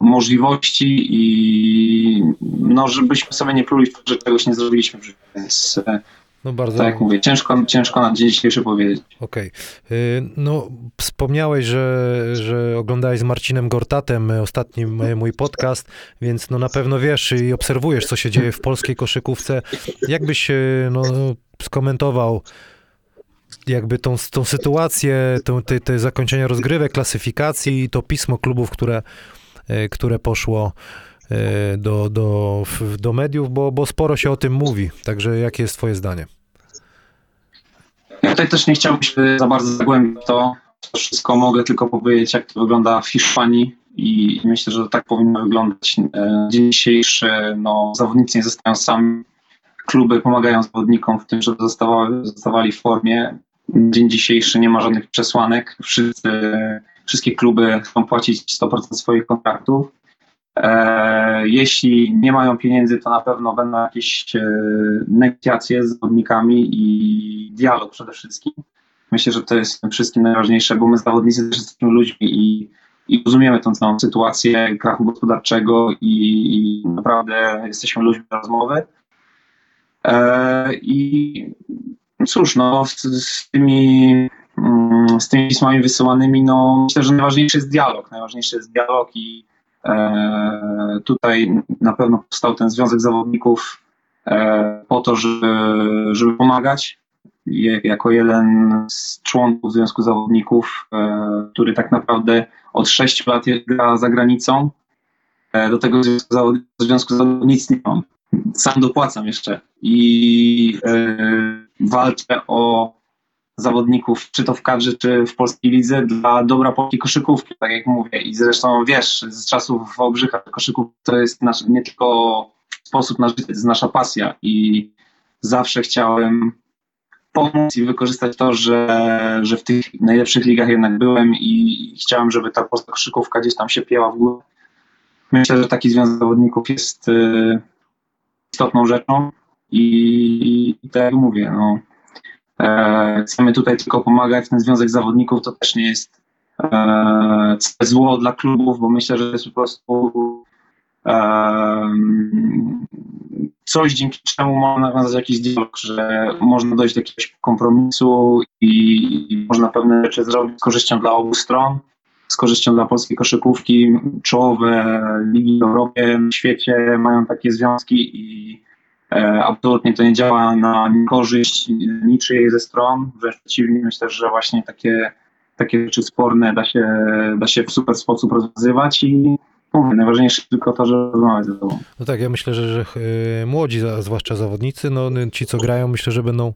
możliwości i no, żebyśmy sobie nie pluli że czegoś nie zrobiliśmy w życiu. Więc e, No bardzo. Tak jak mówię, ciężko, ciężko na dzień dzisiejszy powiedzieć. Okej. Okay. No, wspomniałeś, że, że oglądałeś z Marcinem Gortatem ostatni mój podcast, więc no na pewno wiesz i obserwujesz, co się dzieje w polskiej koszykówce. Jakbyś no, skomentował jakby tą, tą sytuację, tą, te, te zakończenia rozgrywek, klasyfikacji i to pismo klubów, które, które poszło E, do, do, do mediów, bo, bo sporo się o tym mówi. Także jakie jest twoje zdanie? Ja tutaj też nie chciałbym się za bardzo zagłębić to. To wszystko mogę tylko powiedzieć, jak to wygląda w Hiszpanii i myślę, że tak powinno wyglądać. E, dzień dzisiejszy no, zawodnicy nie zostają sami. Kluby pomagają zawodnikom w tym, żeby zostawali, zostawali w formie. Dzień dzisiejszy nie ma żadnych przesłanek. Wszyscy, wszystkie kluby chcą płacić 100% swoich kontraktów E, jeśli nie mają pieniędzy, to na pewno będą jakieś e, negocjacje z zawodnikami i dialog przede wszystkim. Myślę, że to jest wszystkim najważniejsze, bo my zawodnicy też jesteśmy ludźmi i, i rozumiemy tą całą sytuację krachu gospodarczego i, i naprawdę jesteśmy ludźmi do rozmowy. E, I cóż, no, z, z, tymi, mm, z tymi pismami wysyłanymi, no myślę, że najważniejszy jest dialog. Najważniejszy jest dialog i E, tutaj na pewno powstał ten związek zawodników e, po to, żeby, żeby pomagać. Jako jeden z członków Związku Zawodników, e, który tak naprawdę od 6 lat gra za granicą, do tego Związku Zawodników nie mam. Sam dopłacam jeszcze i walczę o zawodników, czy to w kadrze, czy w polskiej lidze, dla dobra polskiej koszykówki, tak jak mówię. I zresztą wiesz, z czasów Wałbrzycha koszykówka to jest nasz, nie tylko sposób na życie, to jest nasza pasja i zawsze chciałem pomóc i wykorzystać to, że, że w tych najlepszych ligach jednak byłem i chciałem, żeby ta polska koszykówka gdzieś tam się pięła w górę. Myślę, że taki związek zawodników jest y, istotną rzeczą i, i tak jak mówię, no, chcemy tutaj tylko pomagać. Ten związek zawodników to też nie jest e, zło dla klubów, bo myślę, że jest po prostu e, coś, dzięki czemu można nawiązać jakiś dialog, że można dojść do jakiegoś kompromisu i można pewne rzeczy zrobić z korzyścią dla obu stron, z korzyścią dla polskiej koszykówki. Czołowe ligi w Europie, w świecie mają takie związki i E, absolutnie to nie działa na korzyść niczyjej ze stron, wręcz przeciwnie, myślę, że właśnie takie, takie rzeczy sporne da się, da się w super sposób rozwiązywać i mówię, najważniejsze tylko to, że rozmawiać ze sobą. No tak, ja myślę, że, że e, młodzi, zwłaszcza zawodnicy, no ci co grają, myślę, że będą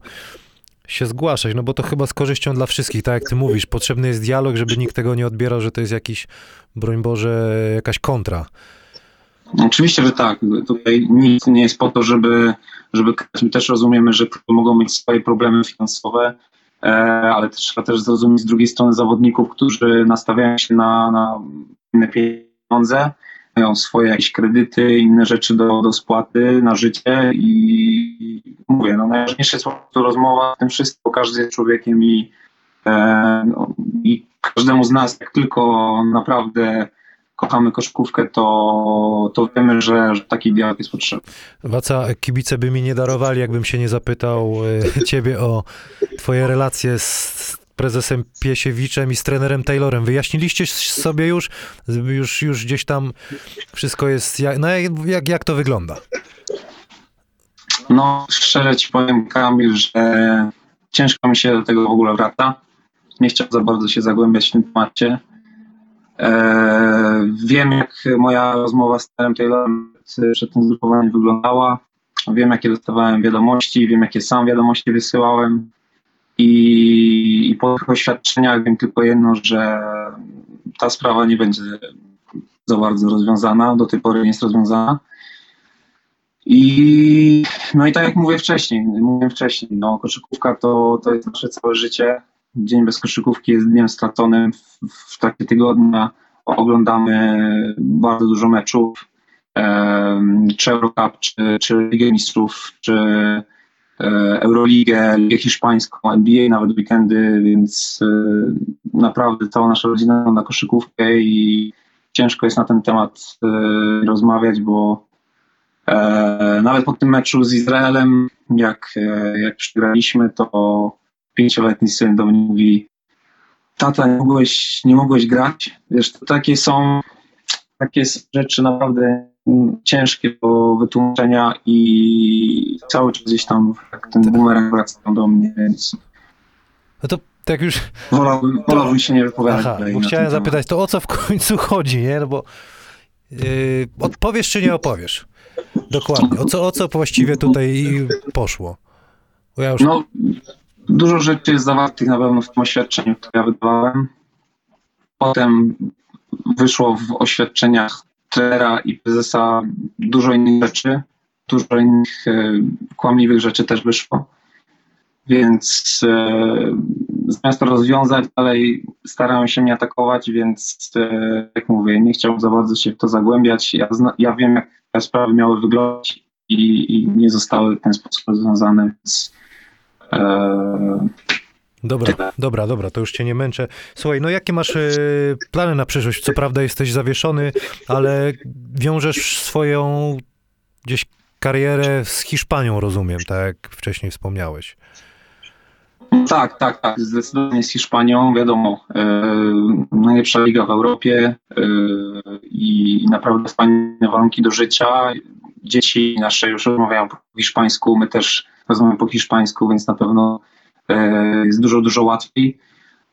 się zgłaszać, no bo to chyba z korzyścią dla wszystkich, tak jak ty mówisz, potrzebny jest dialog, żeby nikt tego nie odbierał, że to jest jakiś, broń Boże, jakaś kontra. Oczywiście, że tak. Tutaj nic nie jest po to, żeby, żeby my też rozumiemy, że mogą mieć swoje problemy finansowe, e, ale trzeba też zrozumieć z drugiej strony zawodników, którzy nastawiają się na, na inne pieniądze, mają swoje jakieś kredyty, inne rzeczy do, do spłaty na życie i mówię, no najważniejsze jest po prostu rozmowa o tym wszystko, każdy jest człowiekiem i, e, no, i każdemu z nas, jak tylko naprawdę kochamy koszkówkę, to, to wiemy, że, że taki dialog jest potrzebny. Waca, kibice by mi nie darowali, jakbym się nie zapytał e, ciebie o twoje relacje z prezesem Piesiewiczem i z trenerem Taylorem. Wyjaśniliście sobie już, już, już gdzieś tam wszystko jest, jak, no jak, jak to wygląda? No, szczerze ci powiem, Kamil, że ciężko mi się do tego w ogóle wraca. Nie chciałbym za bardzo się zagłębiać w tym temacie. E, wiem, jak moja rozmowa z Terem Taylorem przed tym zgrupowaniem wyglądała. Wiem, jakie dostawałem wiadomości, wiem, jakie sam wiadomości wysyłałem. I, i po tych oświadczeniach wiem tylko jedno, że ta sprawa nie będzie za bardzo rozwiązana. Do tej pory nie jest rozwiązana. I no i tak jak mówię wcześniej, mówiłem wcześniej, no koszykówka to, to jest nasze całe życie dzień bez koszykówki jest dniem straconym. W, w trakcie tygodnia oglądamy bardzo dużo meczów, czy Eurocup, czy, czy Ligę Mistrzów, czy e, Euroligę, Ligę Hiszpańską, NBA, nawet weekendy, więc e, naprawdę cała nasza rodzina na koszykówkę i ciężko jest na ten temat e, rozmawiać, bo nawet po tym meczu z Izraelem, jak, jak przegraliśmy, to pięcioletni syn do mnie mówi tata, nie mogłeś, nie mogłeś grać? Wiesz, to takie są, takie są rzeczy naprawdę ciężkie do wytłumaczenia i cały czas gdzieś tam jak ten bumerang wracają do mnie, więc No to tak już wolałbym, wolałbym się nie wypowiadać. Aha, bo chciałem ten temat. zapytać, to o co w końcu chodzi, nie? No bo yy, odpowiesz czy nie opowiesz? Dokładnie. O co, o co właściwie tutaj poszło? Bo ja już... No, dużo rzeczy jest zawartych na pewno w tym oświadczeniu, które ja wydawałem. Potem wyszło w oświadczeniach trenera i prezesa dużo innych rzeczy. Dużo innych e, kłamliwych rzeczy też wyszło. Więc e, zamiast to rozwiązać, dalej starają się mnie atakować, więc e, jak mówię, nie chciałbym za bardzo się w to zagłębiać. Ja, ja wiem, jak te sprawy miały wyglądać i, i nie zostały w ten sposób rozwiązane, więc Dobra, Tyle. dobra, dobra, to już cię nie męczę. Słuchaj, no jakie masz e, plany na przyszłość? Co prawda jesteś zawieszony, ale wiążesz swoją gdzieś karierę z Hiszpanią, rozumiem, tak jak wcześniej wspomniałeś. Tak, tak, tak. Zdecydowanie z Hiszpanią, wiadomo, e, najlepsza liga w Europie e, i naprawdę fajne warunki do życia. Dzieci nasze już rozmawiają po hiszpańsku, my też rozmawiamy po hiszpańsku, więc na pewno e, jest dużo, dużo łatwiej.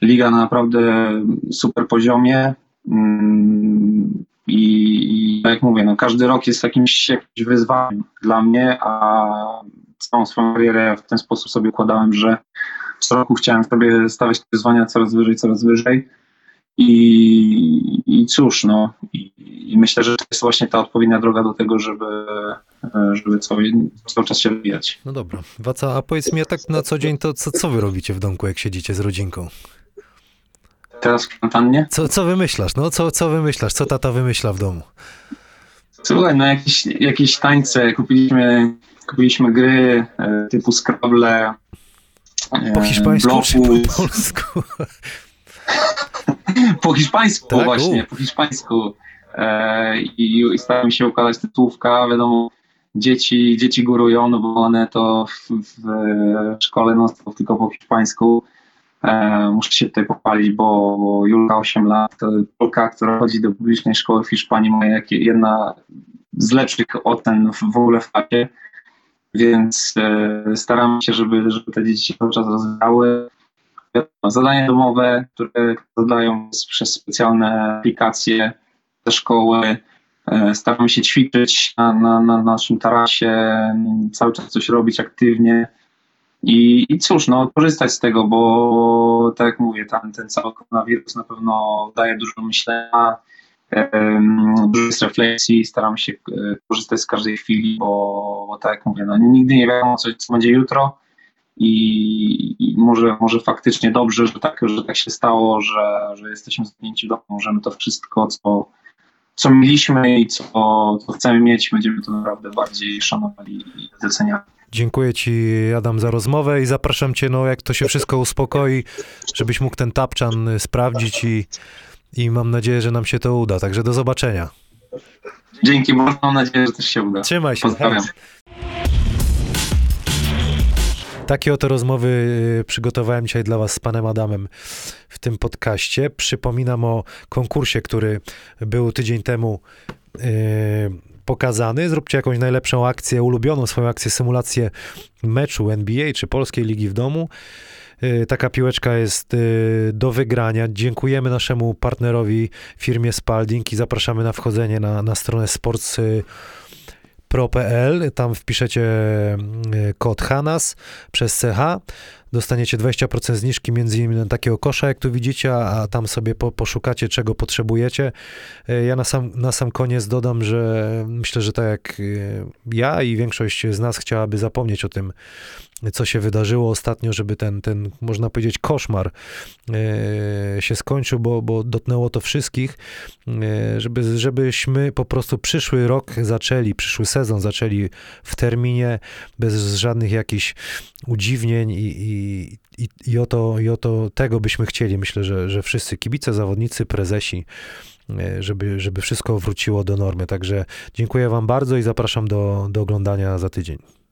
Liga na naprawdę super poziomie. Mm, I, tak jak mówię, no każdy rok jest jakimś, jakimś wyzwaniem dla mnie, a całą swoją karierę w ten sposób sobie układałem, że co roku chciałem sobie stawiać wyzwania coraz wyżej, coraz wyżej. I, i cóż, no, i, myślę, że to jest właśnie ta odpowiednia droga do tego, żeby, żeby cały, cały czas się rozwijać. No dobra. Waca, a powiedz mi, a tak na co dzień to co, co wy robicie w domku, jak siedzicie z rodzinką? Teraz w kwarantannie? Co, co wymyślasz? No co, co wymyślasz? Co tata wymyśla w domu? Słuchaj, no jakieś, jakieś tańce, kupiliśmy, kupiliśmy gry e, typu Scrabble, e, Po hiszpańsku czy po polsku? Po hiszpańsku Tak? właśnie, U. po hiszpańsku. I, I się układać te słówka, wiadomo, dzieci, dzieci górują, no bo one to w, w szkole non tylko po hiszpańsku. E, muszę się tutaj pochwalić, bo, bo Julka 8 lat, Polka, która chodzi do publicznej szkoły w Hiszpanii, ma jakie, jedna z lepszych ocen w, ogóle w klasie, więc e, się, żeby, żeby te dzieci cały czas rozwijały. Zadania domowe, które zadają przez specjalne aplikacje ze szkoły. E, Staramy się ćwiczyć na, na, na naszym tarasie, cały czas coś robić aktywnie. I, I cóż, no, korzystać z tego, bo tak jak mówię, ten, ten cały koronawirus na pewno daje dużo myślenia, dużo jest refleksji, staramy się e, korzystać z każdej chwili, bo, bo tak jak mówię, no, nigdy nie wiadomo, co, co będzie jutro i, i może, może faktycznie dobrze, że tak, że tak się stało, że, że jesteśmy zamknięci w domu, możemy to wszystko, co, co mieliśmy i co, co chcemy mieć, będziemy to naprawdę bardziej szanowali i doceniali. Dziękuję ci, Adam, za rozmowę i zapraszam cię, no jak to się wszystko uspokoi, żebyś mógł ten tapczan sprawdzić i, i mam nadzieję, że nam się to uda. Także do zobaczenia. Dzięki, bardzo mam nadzieję, że też się uda. Trzymaj się. Pozdrawiam. Takie oto rozmowy y, przygotowałem dzisiaj dla Was z panem Adamem w tym podcaście. Przypominam o konkursie, który był tydzień temu y, pokazany. Zróbcie jakąś najlepszą akcję, ulubioną swoją akcję, symulację meczu NBA czy Polskiej Ligi w domu. Y, Taka piłeczka jest do wygrania. Dziękujemy naszemu partnerowi, firmie Spalding i zapraszamy na wchodzenie na, na stronę sports y, pro.pl, tam wpiszecie y, kod HANAS przez CH, dostaniecie 20% zniżki między innymi na takiego kosza, jak tu widzicie, a, tam sobie po, poszukacie, czego potrzebujecie. Y, Ja na sam, na sam koniec dodam, że myślę, że tak jak y, ja i większość z nas chciałaby zapomnieć o tym, co się wydarzyło ostatnio, żeby ten, ten można powiedzieć, koszmar y, się skończył, bo, bo dotknęło to wszystkich, y, żeby, żebyśmy po prostu przyszły rok zaczęli, przyszły sezon zaczęli w terminie, bez żadnych jakichś udziwnień i, i, i, i, o, to, i o to tego byśmy chcieli. Myślę, że, że wszyscy kibice, zawodnicy, prezesi e, żeby, żeby wszystko wróciło do normy. Także dziękuję Wam bardzo i zapraszam do, do oglądania za tydzień.